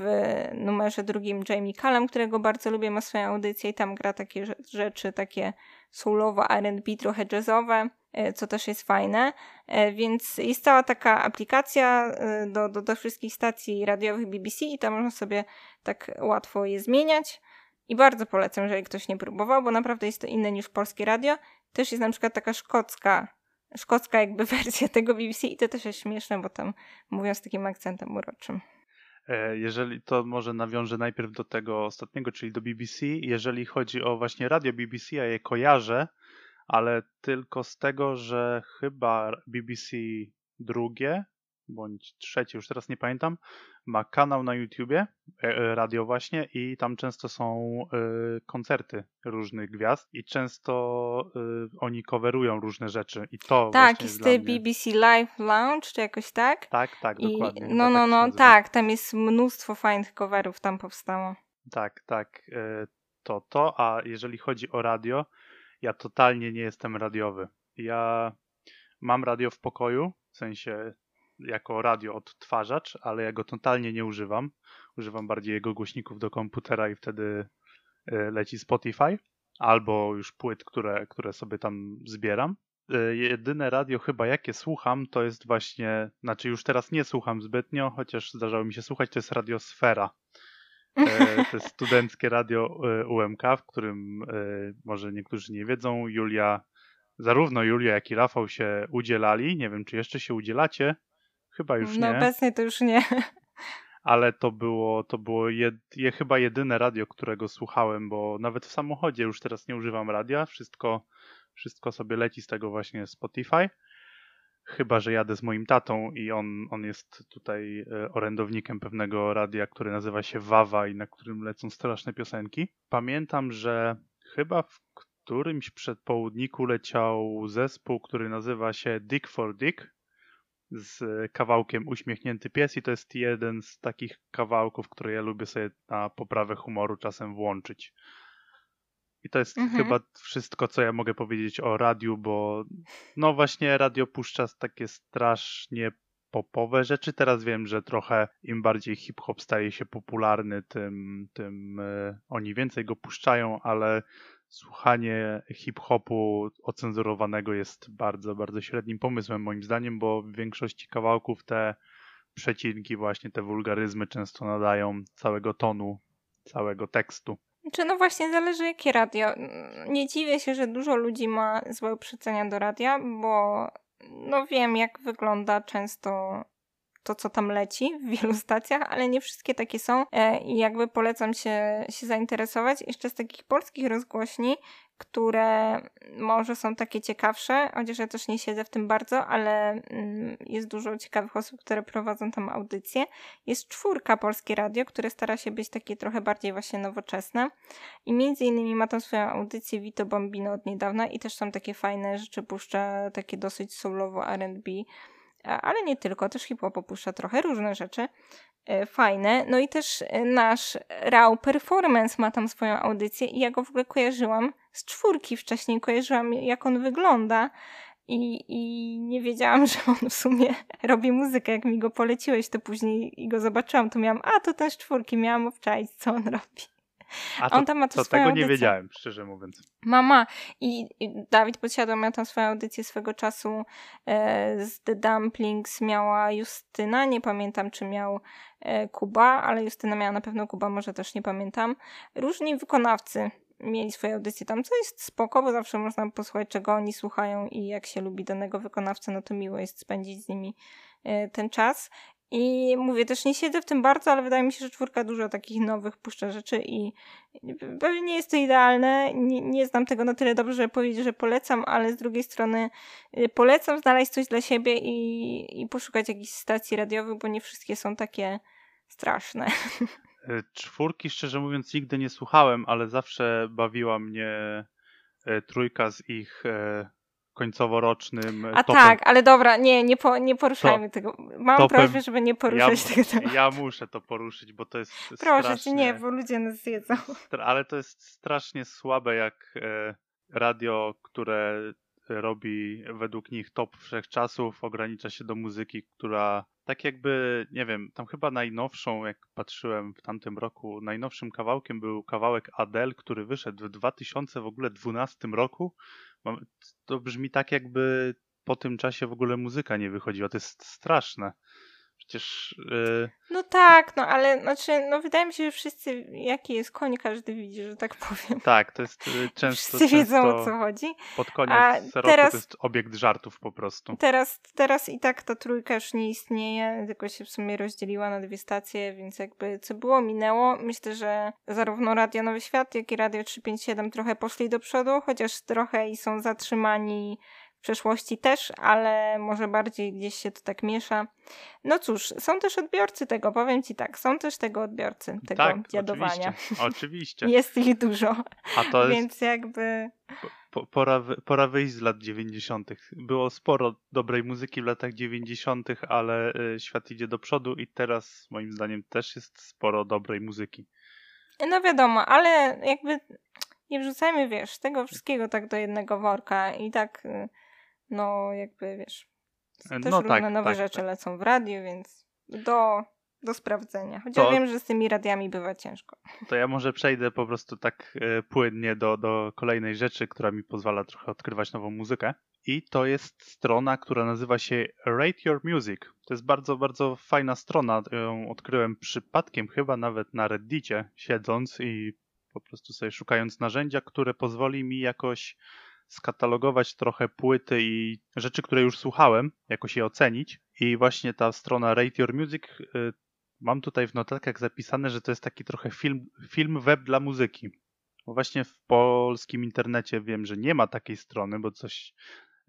numerze drugim Jamie Callum, którego bardzo lubię, ma swoją audycję i tam gra takie rzeczy, takie soulowo R&B, trochę jazzowe. E, co też jest fajne. E, więc jest cała taka aplikacja e, do, do, do wszystkich stacji radiowych BBC i tam można sobie tak łatwo je zmieniać. I bardzo polecam, jeżeli ktoś nie próbował, bo naprawdę jest to inne niż polskie radio. Też jest na przykład taka szkocka, szkocka jakby wersja tego BBC i to też jest śmieszne, bo tam mówią z takim akcentem uroczym. Jeżeli to może nawiążę najpierw do tego ostatniego, czyli do BBC. Jeżeli chodzi o właśnie radio BBC, ja je kojarzę, ale tylko z tego, że chyba BBC drugie bądź trzecie, już teraz nie pamiętam, ma kanał na YouTubie, e, e, radio właśnie i tam często są y, koncerty różnych gwiazd i często y, oni coverują różne rzeczy i to Tak, jest tej BBC Live Lounge, czy jakoś tak? Tak, tak, I, dokładnie. No, no, tak no, tak, tam jest mnóstwo fajnych coverów tam powstało. Tak, tak, y, to to, a jeżeli chodzi o radio, ja totalnie nie jestem radiowy. Ja mam radio w pokoju, w sensie jako radio odtwarzacz, ale ja go totalnie nie używam. Używam bardziej jego głośników do komputera i wtedy e, leci Spotify albo już płyt, które, które sobie tam zbieram. E, jedyne radio chyba jakie słucham to jest właśnie, znaczy już teraz nie słucham zbytnio, chociaż zdarzało mi się słuchać, to jest Radiosfera. E, to jest studenckie radio e, UMK, w którym e, może niektórzy nie wiedzą, Julia zarówno Julia, jak i Rafał się udzielali. Nie wiem, czy jeszcze się udzielacie. Chyba już no, nie. No obecnie to już nie. Ale to było, to było jed, je, chyba jedyne radio, którego słuchałem, bo nawet w samochodzie już teraz nie używam radia. Wszystko, wszystko sobie leci z tego właśnie Spotify. Chyba, że jadę z moim tatą i on, on jest tutaj e, orędownikiem pewnego radia, które nazywa się Wawa i na którym lecą straszne piosenki. Pamiętam, że chyba w którymś przedpołudniku leciał zespół, który nazywa się Dick for Dick z kawałkiem Uśmiechnięty Pies i to jest jeden z takich kawałków, które ja lubię sobie na poprawę humoru czasem włączyć. I to jest mhm. chyba wszystko, co ja mogę powiedzieć o radiu, bo no właśnie radio puszcza takie strasznie popowe rzeczy. Teraz wiem, że trochę im bardziej hip-hop staje się popularny, tym, tym y, oni więcej go puszczają, ale słuchanie hip-hopu ocenzurowanego jest bardzo, bardzo średnim pomysłem moim zdaniem, bo w większości kawałków te przecinki, właśnie te wulgaryzmy często nadają całego tonu, całego tekstu. Czy no właśnie zależy jakie radio. Nie dziwię się, że dużo ludzi ma złe przecenia do radia, bo no wiem jak wygląda często to, co tam leci w wielu stacjach, ale nie wszystkie takie są e, i jakby polecam się, się zainteresować. Jeszcze z takich polskich rozgłośni, które może są takie ciekawsze, chociaż ja też nie siedzę w tym bardzo, ale mm, jest dużo ciekawych osób, które prowadzą tam audycje. Jest czwórka Polskie Radio, które stara się być takie trochę bardziej właśnie nowoczesne i między innymi ma tam swoją audycję Vito Bambino od niedawna i też są takie fajne rzeczy, puszcza takie dosyć soulowo R&B, ale nie tylko, też hip-hop opuszcza trochę różne rzeczy e, fajne. No i też e, nasz Raw Performance ma tam swoją audycję i ja go w ogóle kojarzyłam z czwórki wcześniej, kojarzyłam jak on wygląda i, i nie wiedziałam, że on w sumie robi muzykę. Jak mi go poleciłeś, to później i go zobaczyłam, to miałam, a to też czwórki, miałam obczaić, co on robi. A to, on tam ma to, to tego audycję. nie wiedziałem, szczerze mówiąc. Mama i, i Dawid Podsiadło miał tam swoją audycję swego czasu e, z The Dumplings miała Justyna, nie pamiętam czy miał e, Kuba, ale Justyna miała na pewno Kuba, może też nie pamiętam. Różni wykonawcy mieli swoje audycje tam, co jest spoko, bo zawsze można posłuchać czego oni słuchają i jak się lubi danego wykonawcę, no to miło jest spędzić z nimi e, ten czas. I mówię, też nie siedzę w tym bardzo, ale wydaje mi się, że czwórka dużo takich nowych puszcza rzeczy i pewnie nie jest to idealne. Nie, nie znam tego na tyle dobrze, żeby powiedzieć, że polecam, ale z drugiej strony y, polecam znaleźć coś dla siebie i, i poszukać jakichś stacji radiowych, bo nie wszystkie są takie straszne. E, czwórki, szczerze mówiąc, nigdy nie słuchałem, ale zawsze bawiła mnie e, trójka z ich e, końcoworocznym A topem. tak, ale dobra, nie, nie, po, nie poruszajmy to, tego. Mam topem, prośbę, żeby nie poruszać ja, tego Ja muszę to poruszyć, bo to jest Proszę strasznie, nie, bo ludzie nas zjedzą. Ale to jest strasznie słabe, jak radio, które robi według nich top wszechczasów, ogranicza się do muzyki, która tak jakby, nie wiem, tam chyba najnowszą, jak patrzyłem w tamtym roku, najnowszym kawałkiem był kawałek Adele, który wyszedł w 2000 w ogóle 12 roku. To brzmi tak jakby po tym czasie w ogóle muzyka nie wychodziła. To jest straszne. Przecież. Yy... No tak, no ale znaczy, no wydaje mi się, że wszyscy, jaki jest koń, każdy widzi, że tak powiem. Tak, to jest często. Wszyscy często wiedzą o co chodzi. Pod koniec A roku teraz, to jest obiekt żartów po prostu. Teraz, teraz i tak ta trójka już nie istnieje, tylko się w sumie rozdzieliła na dwie stacje, więc jakby co było, minęło. Myślę, że zarówno Radio Nowy Świat, jak i Radio 357 trochę poszli do przodu, chociaż trochę i są zatrzymani w przeszłości też, ale może bardziej gdzieś się to tak miesza. No cóż, są też odbiorcy tego, powiem ci tak, są też tego odbiorcy, tego tak, dziadowania. Oczywiście. oczywiście. jest ich dużo. A to Więc jest... jakby. Po, pora, pora wyjść z lat 90. Było sporo dobrej muzyki w latach 90., ale y, świat idzie do przodu i teraz moim zdaniem też jest sporo dobrej muzyki. No wiadomo, ale jakby nie wrzucajmy, wiesz, tego wszystkiego tak do jednego worka i tak y, no jakby wiesz, też no, różne tak, nowe tak, rzeczy tak. lecą w radiu, więc do, do sprawdzenia. Chociaż to, wiem, że z tymi radiami bywa ciężko. To ja może przejdę po prostu tak e, płynnie do, do kolejnej rzeczy, która mi pozwala trochę odkrywać nową muzykę. I to jest strona, która nazywa się Rate Your Music. To jest bardzo, bardzo fajna strona. Ją odkryłem przypadkiem, chyba nawet na Reddicie, siedząc i po prostu sobie szukając narzędzia, które pozwoli mi jakoś skatalogować trochę płyty i rzeczy, które już słuchałem, jakoś je ocenić. I właśnie ta strona Rate Your Music, y, mam tutaj w notatkach zapisane, że to jest taki trochę film, film web dla muzyki. Bo właśnie w polskim internecie wiem, że nie ma takiej strony, bo coś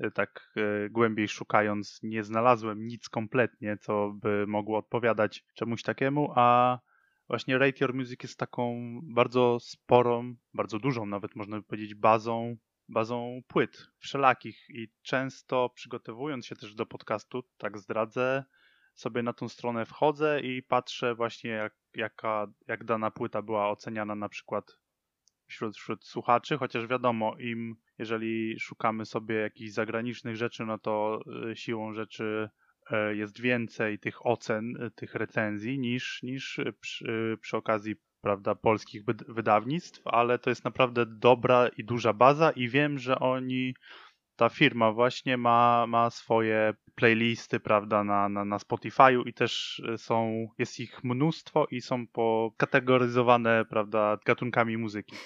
y, tak y, głębiej szukając nie znalazłem nic kompletnie, co by mogło odpowiadać czemuś takiemu, a właśnie Rate Your Music jest taką bardzo sporą, bardzo dużą nawet można by powiedzieć bazą, bazą płyt wszelakich i często przygotowując się też do podcastu, tak zdradzę, sobie na tą stronę wchodzę i patrzę właśnie jak, jaka, jak dana płyta była oceniana na przykład wśród, wśród słuchaczy, chociaż wiadomo, im jeżeli szukamy sobie jakichś zagranicznych rzeczy, no to y, siłą rzeczy E, jest więcej tych ocen, e, tych recenzji niż, niż przy, przy okazji prawda, polskich wydawnictw, ale to jest naprawdę dobra i duża baza i wiem, że oni, ta firma właśnie ma, ma swoje playlisty, prawda, na, na, na Spotify'u i też są, jest ich mnóstwo i są pokategoryzowane, prawda, gatunkami muzyki.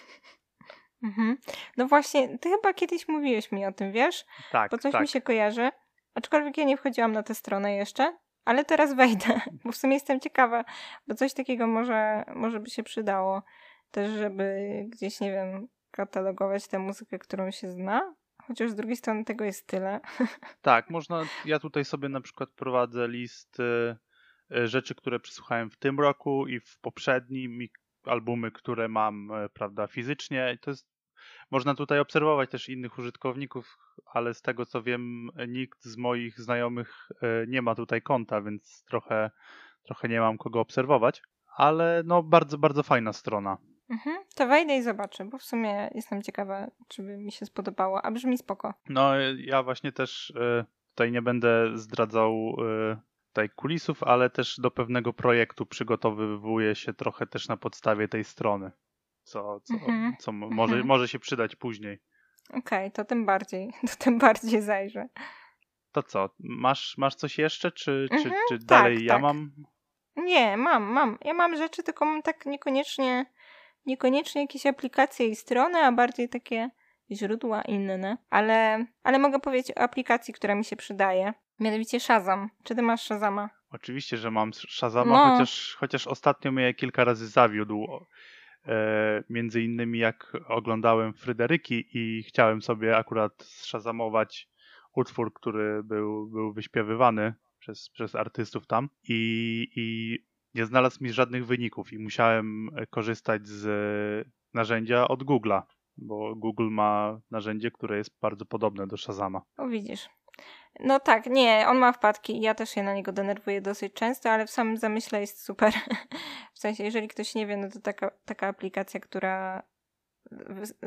Mhm. No właśnie, ty chyba kiedyś mówiłeś mi o tym, wiesz? Tak, Bo coś tak. mi się kojarzy. Aczkolwiek ja nie wchodziłam na tę stronę jeszcze, ale teraz wejdę, bo w sumie jestem ciekawa, bo coś takiego może, może by się przydało. Też, żeby gdzieś, nie wiem, katalogować tę muzykę, którą się zna. Chociaż z drugiej strony tego jest tyle. Tak, można. Ja tutaj sobie na przykład prowadzę list y, rzeczy, które przesłuchałem w tym roku i w poprzednim, albumy, które mam, y, prawda, fizycznie. To jest można tutaj obserwować też innych użytkowników, ale z tego co wiem, nikt z moich znajomych e, nie ma tutaj konta, więc trochę, trochę nie mam kogo obserwować. Ale no bardzo, bardzo fajna strona. Mhm, to wejdę i zobaczę, bo w sumie jestem ciekawa, czy by mi się spodobało, a brzmi spoko. No ja właśnie też e, tutaj nie będę zdradzał e, tutaj kulisów, ale też do pewnego projektu przygotowywuję się trochę też na podstawie tej strony co, co, mhm. co może, mhm. może się przydać później. Okej, okay, to tym bardziej, to tym bardziej zajrzę. To co, masz, masz coś jeszcze, czy, czy, mhm, czy dalej tak, ja tak. mam? Nie, mam, mam. Ja mam rzeczy, tylko mam tak niekoniecznie, niekoniecznie jakieś aplikacje i strony, a bardziej takie źródła inne. Ale, ale mogę powiedzieć o aplikacji, która mi się przydaje. Mianowicie Shazam. Czy ty masz Shazama? Oczywiście, że mam Shazama, no. chociaż, chociaż ostatnio mnie kilka razy zawiódł. E, między innymi jak oglądałem Fryderyki i chciałem sobie akurat szazamować utwór, który był, był wyśpiewywany przez, przez artystów tam i, i nie znalazł mi żadnych wyników i musiałem korzystać z narzędzia od Google'a, bo Google ma narzędzie, które jest bardzo podobne do Shazama. O widzisz. No tak, nie, on ma wpadki ja też się na niego denerwuję dosyć często, ale w samym zamyśle jest super. w sensie, jeżeli ktoś nie wie, no to taka, taka aplikacja, która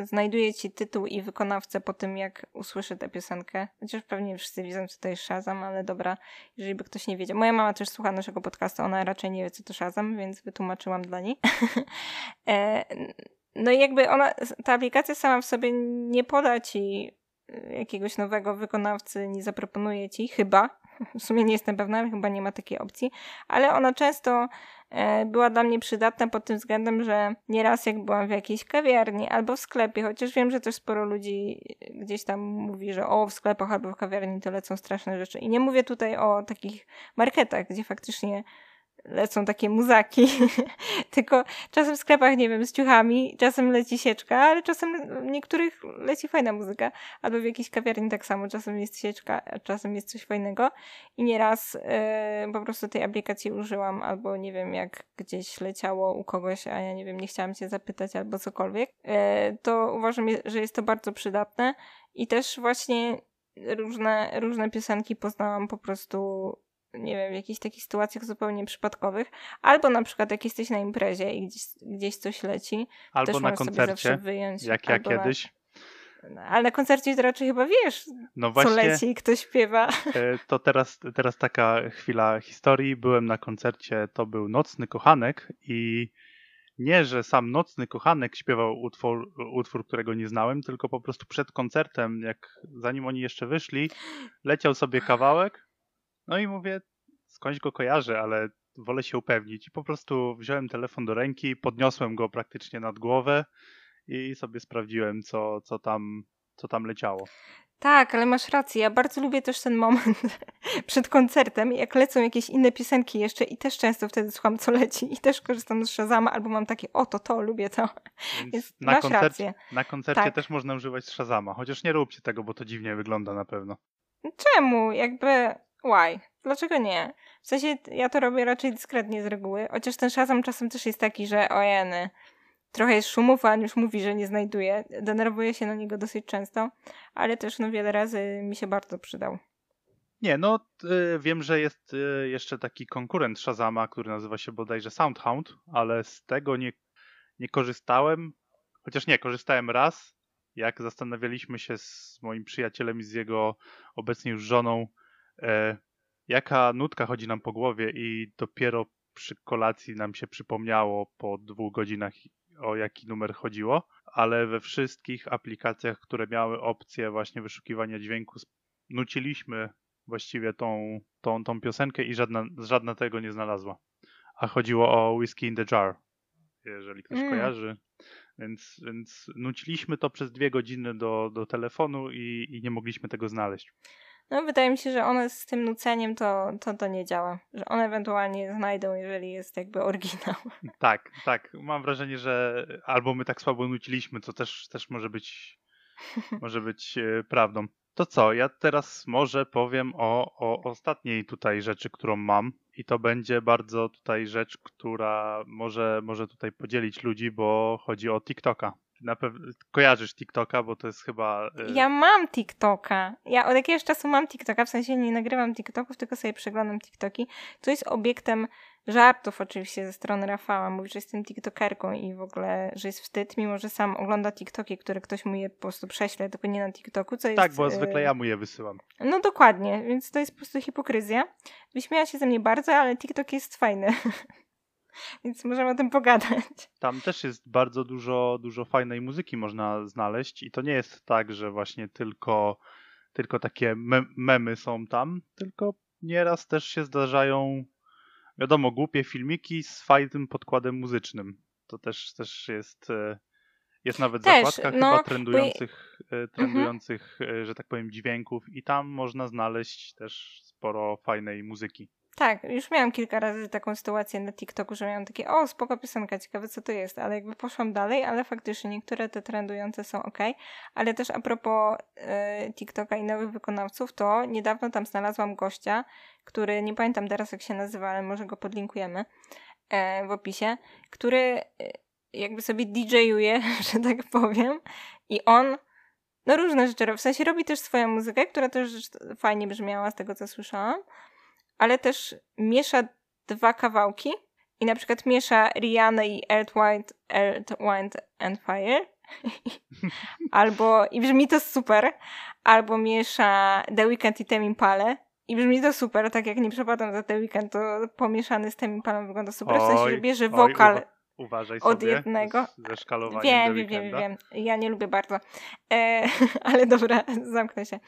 znajduje ci tytuł i wykonawcę po tym, jak usłyszy tę piosenkę. Chociaż pewnie wszyscy widzą, co to jest Shazam, ale dobra, jeżeli by ktoś nie wiedział. Moja mama też słucha naszego podcastu, ona raczej nie wie, co to Shazam, więc wytłumaczyłam dla niej. E, no i jakby ona, ta aplikacja sama w sobie nie poda ci jakiegoś nowego wykonawcy nie zaproponuje ci, chyba, w sumie nie jestem pewna, chyba nie ma takiej opcji, ale ona często e, była dla mnie przydatna pod tym względem, że nieraz jak byłam w jakiejś kawiarni albo w sklepie, chociaż wiem, że też sporo ludzi gdzieś tam mówi, że o, w sklepach albo w kawiarni to lecą straszne rzeczy. I nie mówię tutaj o takich marketach, gdzie faktycznie lecą takie muzaki, tylko czasem w sklepach, nie wiem, z ciuchami, czasem leci sieczka, ale czasem niektórych leci fajna muzyka, albo w jakiejś kawiarni tak samo, czasem jest sieczka, a czasem jest coś fajnego. I nieraz yy, po prostu tej aplikacji użyłam, albo nie wiem, jak gdzieś leciało u kogoś, a ja nie wiem, nie chciałam cię zapytać albo cokolwiek, yy, to uważam, że jest to bardzo przydatne. I też właśnie różne, różne piosenki poznałam po prostu nie wiem, w jakichś takich sytuacjach zupełnie przypadkowych, albo na przykład jak jesteś na imprezie i gdzieś, gdzieś coś leci, albo też na koncercie, wyjąć, jak ja kiedyś. Na, ale na koncercie to raczej chyba wiesz, no właśnie, co leci i kto śpiewa. E, to teraz, teraz taka chwila historii. Byłem na koncercie, to był Nocny Kochanek i nie, że sam Nocny Kochanek śpiewał utwór, utwór, którego nie znałem, tylko po prostu przed koncertem, jak zanim oni jeszcze wyszli, leciał sobie kawałek no i mówię, skądś go kojarzę, ale wolę się upewnić. I po prostu wziąłem telefon do ręki, podniosłem go praktycznie nad głowę i sobie sprawdziłem, co, co tam co tam leciało. Tak, ale masz rację. Ja bardzo lubię też ten moment przed koncertem, jak lecą jakieś inne piosenki jeszcze i też często wtedy słucham, co leci i też korzystam z Shazama, albo mam takie, o to, to, lubię to. Więc Więc na, masz koncercie, rację. na koncercie tak. też można używać Shazama, chociaż nie róbcie tego, bo to dziwnie wygląda na pewno. Czemu? Jakby, why? Dlaczego nie? W sensie ja to robię raczej dyskretnie z reguły, chociaż ten Shazam czasem też jest taki, że ojeny, trochę jest szumów, a już mówi, że nie znajduje. Denerwuję się na niego dosyć często, ale też no wiele razy mi się bardzo przydał. Nie, no y, wiem, że jest y, jeszcze taki konkurent Shazama, który nazywa się bodajże Soundhound, ale z tego nie, nie korzystałem, chociaż nie, korzystałem raz, jak zastanawialiśmy się z moim przyjacielem i z jego obecnie już żoną, e, jaka nutka chodzi nam po głowie i dopiero przy kolacji nam się przypomniało po dwóch godzinach o jaki numer chodziło, ale we wszystkich aplikacjach, które miały opcję właśnie wyszukiwania dźwięku, nuciliśmy właściwie tą, tą, tą piosenkę i żadna, żadna tego nie znalazła. A chodziło o Whiskey in the Jar, jeżeli ktoś mm. kojarzy. Więc, więc nuciliśmy to przez dwie godziny do, do telefonu i, i nie mogliśmy tego znaleźć. No, wydaje mi się, że one z tym nuceniem to, to, to nie działa. Że one ewentualnie znajdą, jeżeli jest jakby oryginał. Tak, tak. Mam wrażenie, że albo my tak słabo nuciliśmy, co też, też może być może być e, prawdą. To co, ja teraz może powiem o, o ostatniej tutaj rzeczy, którą mam i to będzie bardzo tutaj rzecz, która może, może tutaj podzielić ludzi, bo chodzi o TikToka na pewno kojarzysz TikToka, bo to jest chyba. Y, ja mam TikToka. Ja od jakiegoś czasu mam TikToka, w sensie nie nagrywam TikToków, tylko sobie przeglądam TikToki. To jest obiektem żartów oczywiście ze strony Rafała. Mówi, że jestem TikTokerką i w ogóle, że jest wstyd, mimo że sam ogląda TikToki, które ktoś mu je po prostu prześle, tylko nie na TikToku, co jest... Tak, bo zwykle ja mu je wysyłam. No dokładnie, więc to jest po prostu hipokryzja. Wyśmiała się ze mnie bardzo, ale TikTok jest fajny. Więc możemy o tym pogadać. Tam też jest bardzo dużo, dużo fajnej muzyki można znaleźć i to nie jest tak, że właśnie tylko, tylko takie me memy są tam, tylko nieraz też się zdarzają wiadomo, głupie filmiki z fajnym podkładem muzycznym. To też, też jest, e, jest nawet też, zakładka no, chyba trendujących, bo... E, trendujących mhm. że tak powiem, dźwięków i tam można znaleźć też sporo fajnej muzyki. Tak, już miałam kilka razy taką sytuację na TikToku, że miałam takie, o, spoko piosenka, ciekawe co to jest, ale jakby poszłam dalej, ale faktycznie niektóre te trendujące są ok. Ale też a propos y, TikToka i nowych wykonawców, to niedawno tam znalazłam gościa, który, nie pamiętam teraz jak się nazywa, ale może go podlinkujemy y, w opisie, który y, jakby sobie DJ-uje, że tak powiem, i on no różne rzeczy, w sensie robi też swoją muzykę, która też fajnie brzmiała z tego, co słyszałam, ale też miesza dwa kawałki i na przykład miesza Rihanna i Earth, White, Earth, Wind and Fire. albo, i brzmi to super, albo miesza The Weeknd i Temi Impale i brzmi to super, tak jak nie przepadam za The Weeknd, to pomieszany z Temi Impalem wygląda super, w sensie, że bierze wokal Uważaj od jednego. Ze szkalowaniem wiem, wiem, wiem, wiem. Ja nie lubię bardzo. E, ale dobra, zamknę się.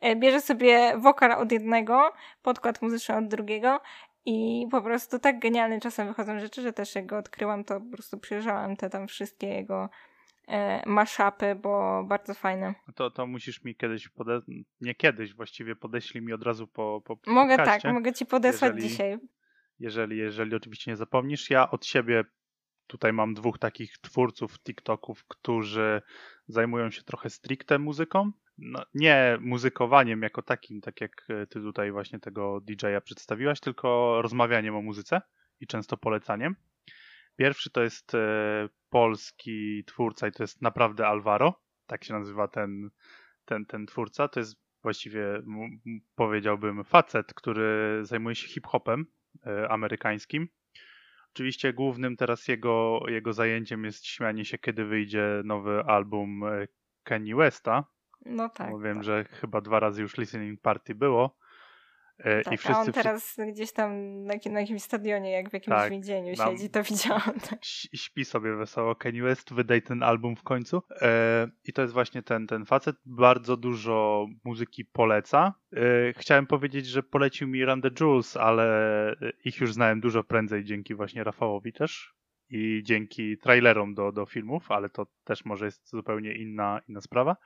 E, bierze sobie wokal od jednego, podkład muzyczny od drugiego i po prostu tak genialnie czasem wychodzą rzeczy, że też jak go odkryłam, to po prostu przyjrzałam te tam wszystkie jego e, maszapy, bo bardzo fajne. To, to musisz mi kiedyś, pode... nie kiedyś, właściwie podeślij mi od razu po, po Mogę podcaście, tak, mogę ci podesłać jeżeli, dzisiaj. Jeżeli, jeżeli oczywiście nie zapomnisz. Ja od siebie Tutaj mam dwóch takich twórców TikToków, którzy zajmują się trochę stricte muzyką. No, nie muzykowaniem jako takim, tak jak e, ty tutaj właśnie tego DJ-a przedstawiłaś, tylko rozmawianiem o muzyce i często polecaniem. Pierwszy to jest e, polski twórca i to jest naprawdę Alvaro, tak się nazywa ten, ten, ten twórca. To jest właściwie, powiedziałbym, facet, który zajmuje się hip-hopem e, amerykańskim Oczywiście głównym teraz jego, jego zajęciem jest śmianie się, kiedy wyjdzie nowy album e, Kanye Westa. No tak. Bo wiem, tak. że chyba dwa razy już listening party było. E, tak, I wszyscy, a on teraz gdzieś tam na, na jakimś stadionie, jak w jakimś tak, więzieniu siedzi, to widziałam. Tak. Śpi sobie wesoło. Kanye West wydaj ten album w końcu. E, I to jest właśnie ten, ten facet. Bardzo dużo muzyki poleca. E, chciałem powiedzieć, że polecił mi the Jewels, ale ich już znałem dużo prędzej dzięki właśnie Rafałowi też i dzięki trailerom do, do filmów, ale to też może jest zupełnie inna, inna sprawa.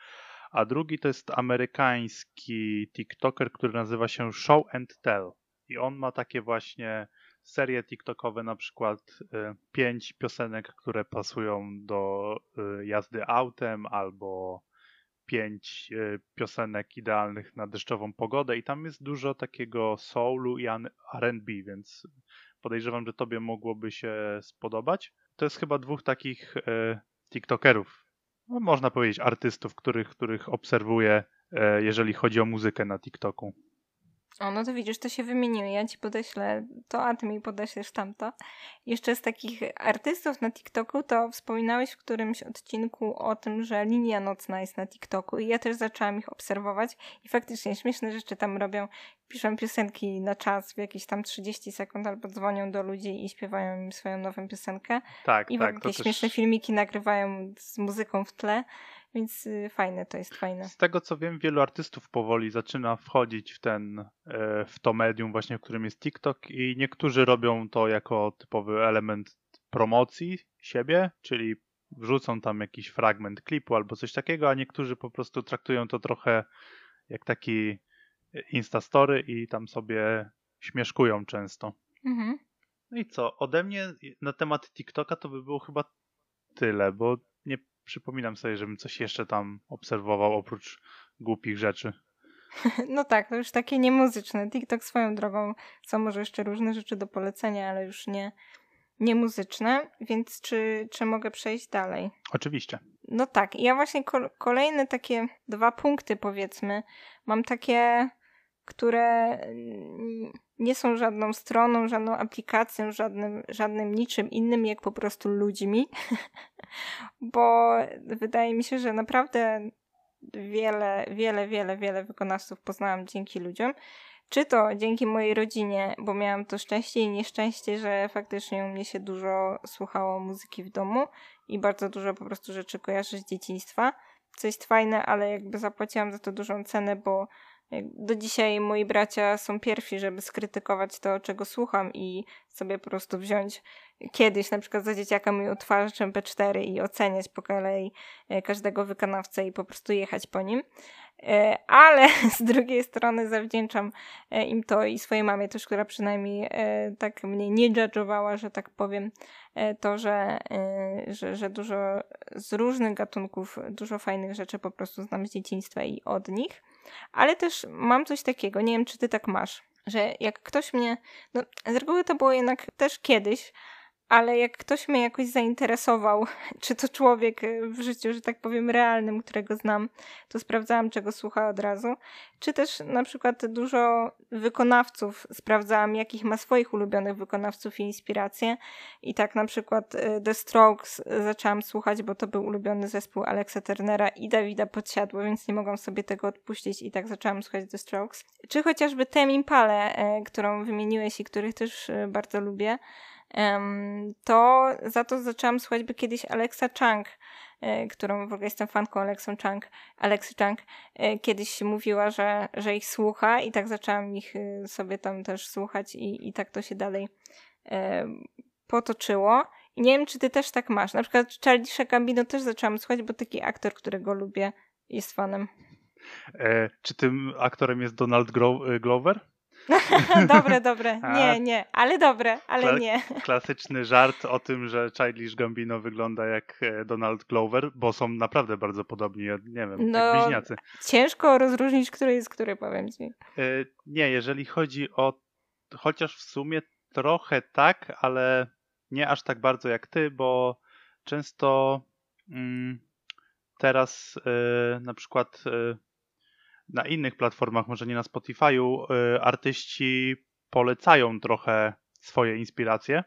A drugi to jest amerykański TikToker, który nazywa się Show and Tell. I on ma takie właśnie serie TikTokowe, na przykład y, pięć piosenek, które pasują do y, jazdy autem, albo pięć y, piosenek idealnych na deszczową pogodę i tam jest dużo takiego soulu i R&B, więc podejrzewam, że tobie mogłoby się spodobać. To jest chyba dwóch takich TikTokerów, no, można powiedzieć artystów, których, których obserwuję, jeżeli chodzi o muzykę na TikToku. O, no to widzisz, to się wymieniły. Ja ci podeślę to, a ty mi podeślesz tamto. Jeszcze z takich artystów na TikToku, to wspominałeś w którymś odcinku o tym, że linia nocna jest na TikToku i ja też zaczęłam ich obserwować i faktycznie śmieszne rzeczy tam robią. Piszą piosenki na czas w jakieś tam 30 sekund albo dzwonią do ludzi i śpiewają im swoją nową piosenkę. Tak, I tak. I śmieszne też... filmiki nagrywają z muzyką w tle. Więc y, fajne to jest, fajne. Z tego co wiem, wielu artystów powoli zaczyna wchodzić w ten, e, w to medium właśnie, w którym jest TikTok i niektórzy robią to jako typowy element promocji siebie, czyli wrzucą tam jakiś fragment klipu albo coś takiego, a niektórzy po prostu traktują to trochę jak taki instastory i tam sobie śmieszkują często. Mhm. No i co, ode mnie na temat TikToka to by było chyba tyle, bo nie przypominam sobie, żebym coś jeszcze tam obserwował oprócz głupich rzeczy. No tak, to już takie niemuzyczne. TikTok swoją drogą są może jeszcze różne rzeczy do polecenia, ale już nie, nie muzyczne, więc czy, czy mogę przejść dalej? Oczywiście. No tak, ja właśnie kolejne takie dwa punkty powiedzmy, mam takie, które nie są żadną stroną, żadną aplikacją, żadnym, żadnym niczym innym, jak po prostu ludźmi. Bo wydaje mi się, że naprawdę wiele, wiele, wiele, wiele wykonawców poznałam dzięki ludziom. Czy to dzięki mojej rodzinie, bo miałam to szczęście i nieszczęście, że faktycznie u mnie się dużo słuchało muzyki w domu i bardzo dużo po prostu rzeczy kojarzy z dzieciństwa. Co jest fajne, ale jakby zapłaciłam za to dużą cenę, bo do dzisiaj moi bracia są pierwsi, żeby skrytykować to, czego słucham i sobie po prostu wziąć kiedyś na przykład za dzieciaka mój odtwarzacz MP4 i oceniać po kolei e, każdego wykonawcę i po prostu jechać po nim. E, ale z drugiej strony zawdzięczam e, im to i swojej mamie też, która przynajmniej tak mnie nie judge'owała, że tak powiem, to, że, że, że dużo z różnych gatunków, dużo fajnych rzeczy po prostu znam z dzieciństwa i od nich. Ale też mam coś takiego, nie wiem czy ty tak masz, że jak ktoś mnie, no z reguły to było jednak też kiedyś, ale jak ktoś mnie jakoś zainteresował, czy to człowiek e, w życiu, że tak powiem, realnym, którego znam, to sprawdzałam, czego słucha od razu. Czy też na przykład dużo wykonawców sprawdzałam, jakich ma swoich ulubionych wykonawców i inspiracje. I tak na przykład e, The Strokes zaczęłam słuchać, bo to był ulubiony zespół Alexa Turnera i Dawida Podsiadło, więc nie mogłam sobie tego odpuścić i tak zaczęłam słuchać The Strokes. Czy chociażby Tame Impale, którą wymieniłeś i których też bardzo lubię to za to zaczęłam słuchać by kiedyś Alexa Chang, e, którą w ogóle jestem fanką Alexą Chang, Alexy Chang, e, kiedyś mówiła, że, że ich słucha i tak zaczęłam ich e, sobie tam też słuchać i, i tak to się dalej potoczyło. I nie wiem, czy ty też tak masz. Na przykład Charlie Gambino też zaczęłam słuchać, bo taki aktor, którego lubię, jest fanem. E, czy tym aktorem jest Donald Glover? dobre, dobre. Nie, nie, ale dobre, ale Kla nie. Klasyczny żart o tym, że Childish Gambino wygląda jak e, Donald Glover, bo są naprawdę bardzo podobni, nie wiem, no, jak bliźniacy. Ciężko rozróżnić, który jest który, powiem ci. E, nie, jeżeli chodzi o, chociaż w sumie trochę tak, ale nie aż tak bardzo jak ty, bo często mm, teraz y, na przykład y, na innych platformach, może nie na Spotify'u, y, artyści polecają trochę swoje inspiracje.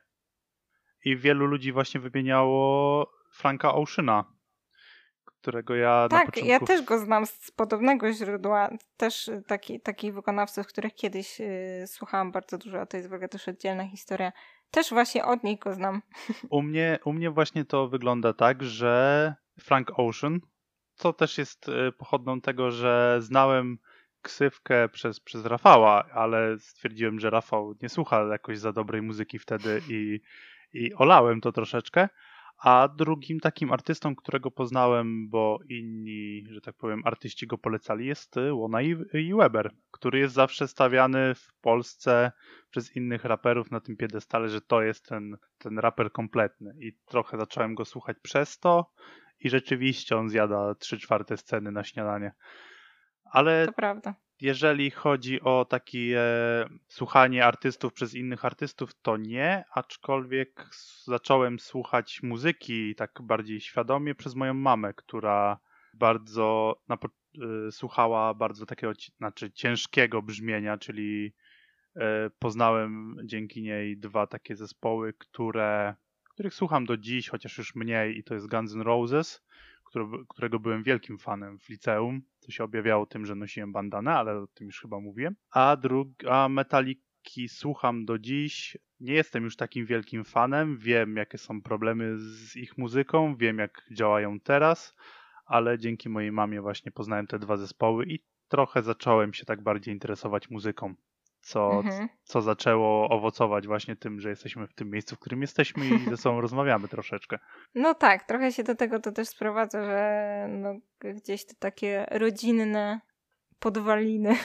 I wielu ludzi właśnie wymieniało Franka Oceana, którego ja tak, na początku... ja też go znam z podobnego źródła. Też taki, takich wykonawców, których kiedyś yy, słuchałam bardzo dużo, a to jest w ogóle też oddzielna historia. Też właśnie od nich go znam. U mnie, u mnie właśnie to wygląda tak, że Frank Ocean co też jest e, pochodną tego, że znałem ksywkę przez, przez Rafała, ale stwierdziłem, że Rafał nie słucha jakoś za dobrej muzyki wtedy i, i olałem to troszeczkę. A drugim takim artystą, którego poznałem, bo inni, że tak powiem, artyści go polecali, jest Łona i Weber, który jest zawsze stawiany w Polsce przez innych raperów na tym piedestale, że to jest ten, ten raper kompletny. I trochę zacząłem go słuchać przez to i rzeczywiście on zjada trzy czwarte sceny na śniadanie. Ale jeżeli chodzi o takie słuchanie artystów przez innych artystów, to nie, aczkolwiek zacząłem słuchać muzyki tak bardziej świadomie przez moją mamę, która bardzo na, y, słuchała bardzo takiego, znaczy ciężkiego brzmienia, czyli y, poznałem dzięki niej dwa takie zespoły, które, których słucham do dziś, chociaż już mniej, i to jest Guns N' Roses którego byłem wielkim fanem w liceum. To się objawiało tym, że nosiłem bandanę, ale o tym już chyba mówiłem. A, a Metaliki słucham do dziś. Nie jestem już takim wielkim fanem. Wiem, jakie są problemy z ich muzyką, wiem, jak działają teraz, ale dzięki mojej mamie właśnie poznałem te dwa zespoły i trochę zacząłem się tak bardziej interesować muzyką co, mhm. co zaczęło owocować właśnie tym, że jesteśmy w tym miejscu, w którym jesteśmy i ze sobą rozmawiamy troszeczkę. No tak, trochę się do tego to też sprowadza, że no, gdzieś to takie rodzinne podwaliny.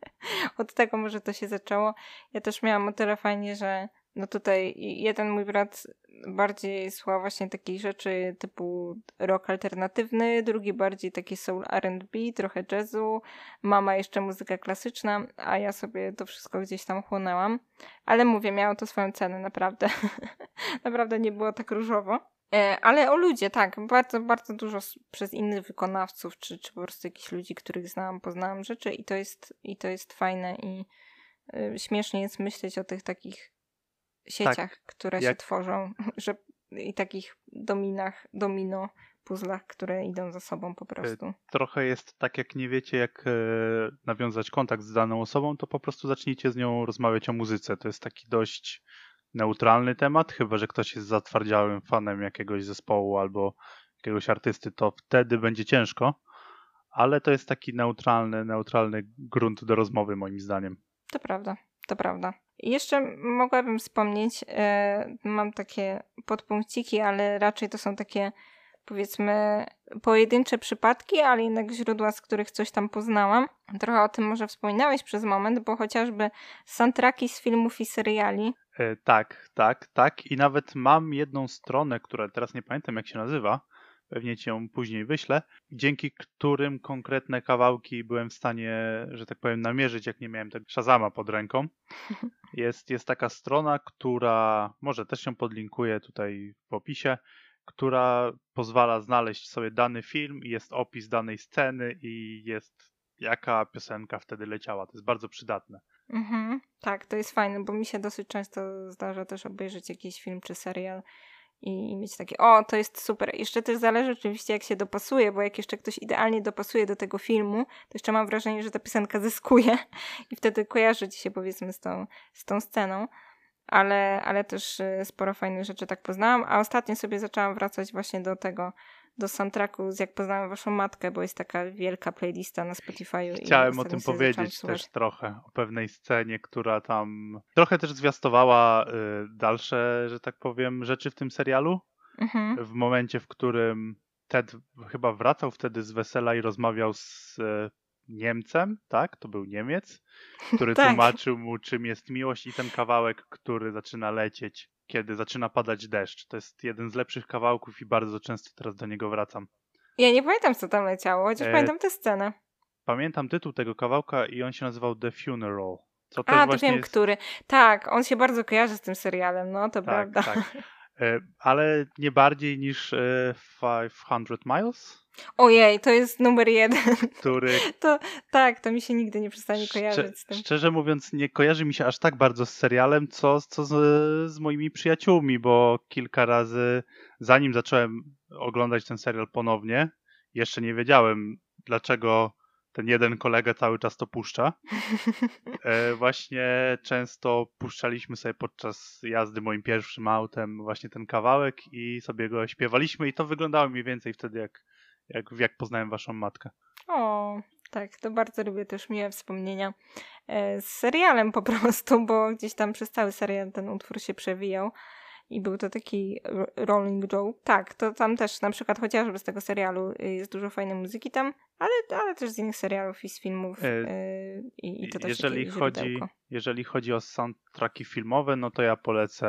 Od tego może to się zaczęło. Ja też miałam o tyle fajnie, że no tutaj jeden mój brat bardziej słucha właśnie takich rzeczy typu rock alternatywny, drugi bardziej taki soul R&B, trochę jazzu, mama jeszcze muzyka klasyczna, a ja sobie to wszystko gdzieś tam chłonęłam. Ale mówię, miało to swoją cenę, naprawdę. naprawdę nie było tak różowo. E, ale o ludzie, tak, bardzo, bardzo dużo przez innych wykonawców, czy, czy po prostu jakichś ludzi, których znałam, poznałam rzeczy i to jest, i to jest fajne i y, śmiesznie jest myśleć o tych takich sieciach, tak, które jak... się tworzą, że i takich dominach, domino puzzlach, które idą za sobą po prostu. Trochę jest tak, jak nie wiecie, jak e, nawiązać kontakt z daną osobą, to po prostu zacznijcie z nią rozmawiać o muzyce. To jest taki dość neutralny temat, chyba że ktoś jest zatwardziałym fanem jakiegoś zespołu albo jakiegoś artysty, to wtedy będzie ciężko, ale to jest taki neutralny, neutralny grunt do rozmowy moim zdaniem. To prawda, to prawda. Jeszcze mogłabym wspomnieć, e, mam takie podpunkciki, ale raczej to są takie powiedzmy pojedyncze przypadki, ale jednak źródła, z których coś tam poznałam. Trochę o tym może wspominałeś przez moment, bo chociażby soundtracki z filmów i seriali. E, tak, tak, tak. I nawet mam jedną stronę, która teraz nie pamiętam jak się nazywa, pewnie ci ją później wyślę, dzięki którym konkretne kawałki byłem w stanie, że tak powiem, namierzyć, jak nie miałem tego Shazama pod ręką. Jest, jest taka strona, która, może też ją podlinkuję tutaj w opisie, która pozwala znaleźć sobie dany film jest opis danej sceny i jest jaka piosenka wtedy leciała. To jest bardzo przydatne. Mhm, tak, to jest fajne, bo mi się dosyć często zdarza też obejrzeć jakiś film czy serial i mieć takie, o, to jest super. Jeszcze też zależy oczywiście, jak się dopasuje, bo jak jeszcze ktoś idealnie dopasuje do tego filmu, to jeszcze mam wrażenie, że ta piosenka zyskuje i wtedy kojarzy ci się powiedzmy z tą, z tą sceną. Ale, ale też y, sporo fajnych rzeczy tak poznałam, a ostatnio sobie zaczęłam wracać właśnie do tego, do soundtracku z Jak poznałem waszą matkę, bo jest taka wielka playlista na Spotify. Chciałem o tym powiedzieć też trochę, o pewnej scenie, która tam trochę też zwiastowała y, dalsze, że tak powiem, rzeczy w tym serialu. Mhm. W momencie, w którym Ted chyba wracał wtedy z wesela i rozmawiał z y, Niemcem, tak? To był Niemiec, który tak. tłumaczył mu, czym jest miłość i ten kawałek, który zaczyna lecieć kiedy zaczyna padać deszcz. To jest jeden z lepszych kawałków i bardzo często teraz do niego wracam. Ja nie pamiętam, co tam leciało, chociaż e... pamiętam tę scenę. Pamiętam tytuł tego kawałka i on się nazywał The Funeral. Co A, to wiem, jest... który. Tak, on się bardzo kojarzy z tym serialem, no to tak, prawda. Tak. E, ale nie bardziej niż 500 e, Miles? Ojej, to jest numer jeden. Który... To, tak, to mi się nigdy nie przestanie kojarzyć z tym. Szczerze mówiąc, nie kojarzy mi się aż tak bardzo z serialem, co, co z, z moimi przyjaciółmi, bo kilka razy, zanim zacząłem oglądać ten serial ponownie, jeszcze nie wiedziałem, dlaczego ten jeden kolega cały czas to puszcza. E, właśnie często puszczaliśmy sobie podczas jazdy moim pierwszym autem właśnie ten kawałek i sobie go śpiewaliśmy i to wyglądało mniej więcej wtedy jak, jak, jak poznałem waszą matkę. O, tak, to bardzo lubię też miłe wspomnienia e, z serialem po prostu, bo gdzieś tam przez cały serial ten utwór się przewijał. i był to taki rolling Joe. Tak, to tam też na przykład chociażby z tego serialu y, jest dużo fajnej muzyki tam, ale, ale też z innych serialów i z filmów e, yy, i, i, to też jeżeli chodzi, jeżeli chodzi o soundtracki filmowe, no to ja polecę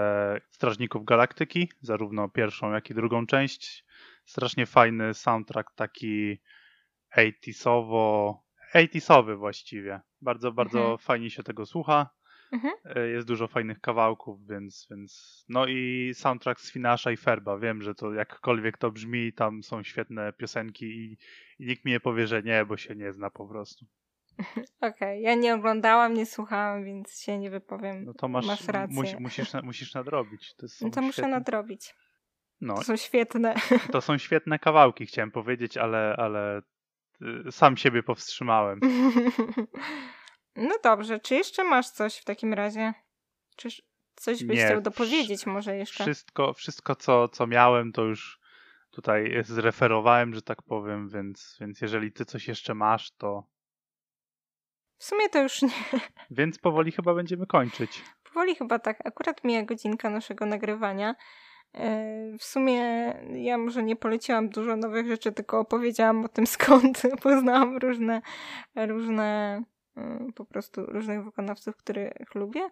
Strażników Galaktyki, zarówno pierwszą, jak i drugą część. Strasznie fajny soundtrack, taki 80sowo, 80sowy właściwie. Bardzo, bardzo mhm. fajnie się tego słucha. Mhm. E, jest dużo fajnych kawałków, więc, więc. No i soundtrack z Finasza i Ferba. Wiem, że to jakkolwiek to brzmi, tam są świetne piosenki i, i nikt mi nie powie, że nie, bo się nie zna po prostu. Okej, okay. ja nie oglądałam, nie słuchałam, więc się nie wypowiem. No to masz, masz rację. Musi, musisz, musisz nadrobić. To no to muszę nadrobić. No. To są świetne. To są świetne kawałki, chciałem powiedzieć, ale, ale y, sam siebie powstrzymałem. No dobrze, czy jeszcze masz coś w takim razie? Czy coś byś Nie, chciał dopowiedzieć może jeszcze? Wszystko, wszystko co, co miałem, to już tutaj zreferowałem, że tak powiem, więc, więc jeżeli ty coś jeszcze masz, to. W sumie to już nie. Więc powoli chyba będziemy kończyć. Powoli chyba tak. Akurat mija godzinka naszego nagrywania. E, w sumie ja może nie poleciłam dużo nowych rzeczy, tylko opowiedziałam o tym skąd poznałam różne, różne Y, po prostu różnych wykonawców, których lubię,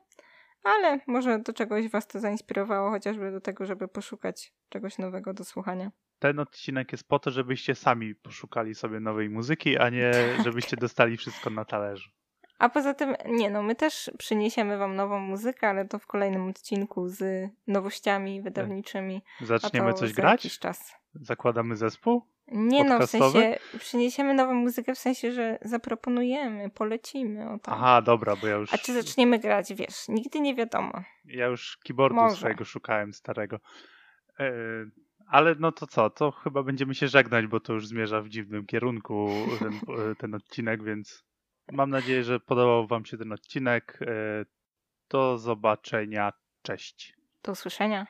ale może do czegoś Was to zainspirowało, chociażby do tego, żeby poszukać czegoś nowego do słuchania. Ten odcinek jest po to, żebyście sami poszukali sobie nowej muzyki, a nie żebyście dostali wszystko na talerzu. A poza tym, nie no, my też przyniesiemy wam nową muzykę, ale to w kolejnym odcinku z nowościami wydawniczymi. Zaczniemy coś grać? Czas. Zakładamy zespół? Nie no, w sensie przyniesiemy nową muzykę w sensie, że zaproponujemy, polecimy o tam. Aha, dobra, bo ja już... A czy zaczniemy grać, wiesz, nigdy nie wiadomo. Ja już keyboardu Może. swojego szukałem starego. E, ale no to co, to chyba będziemy się żegnać, bo to już zmierza w dziwnym kierunku ten, ten odcinek, więc mam nadzieję, że podobał wam się ten odcinek. E, do zobaczenia, cześć. Do usłyszenia.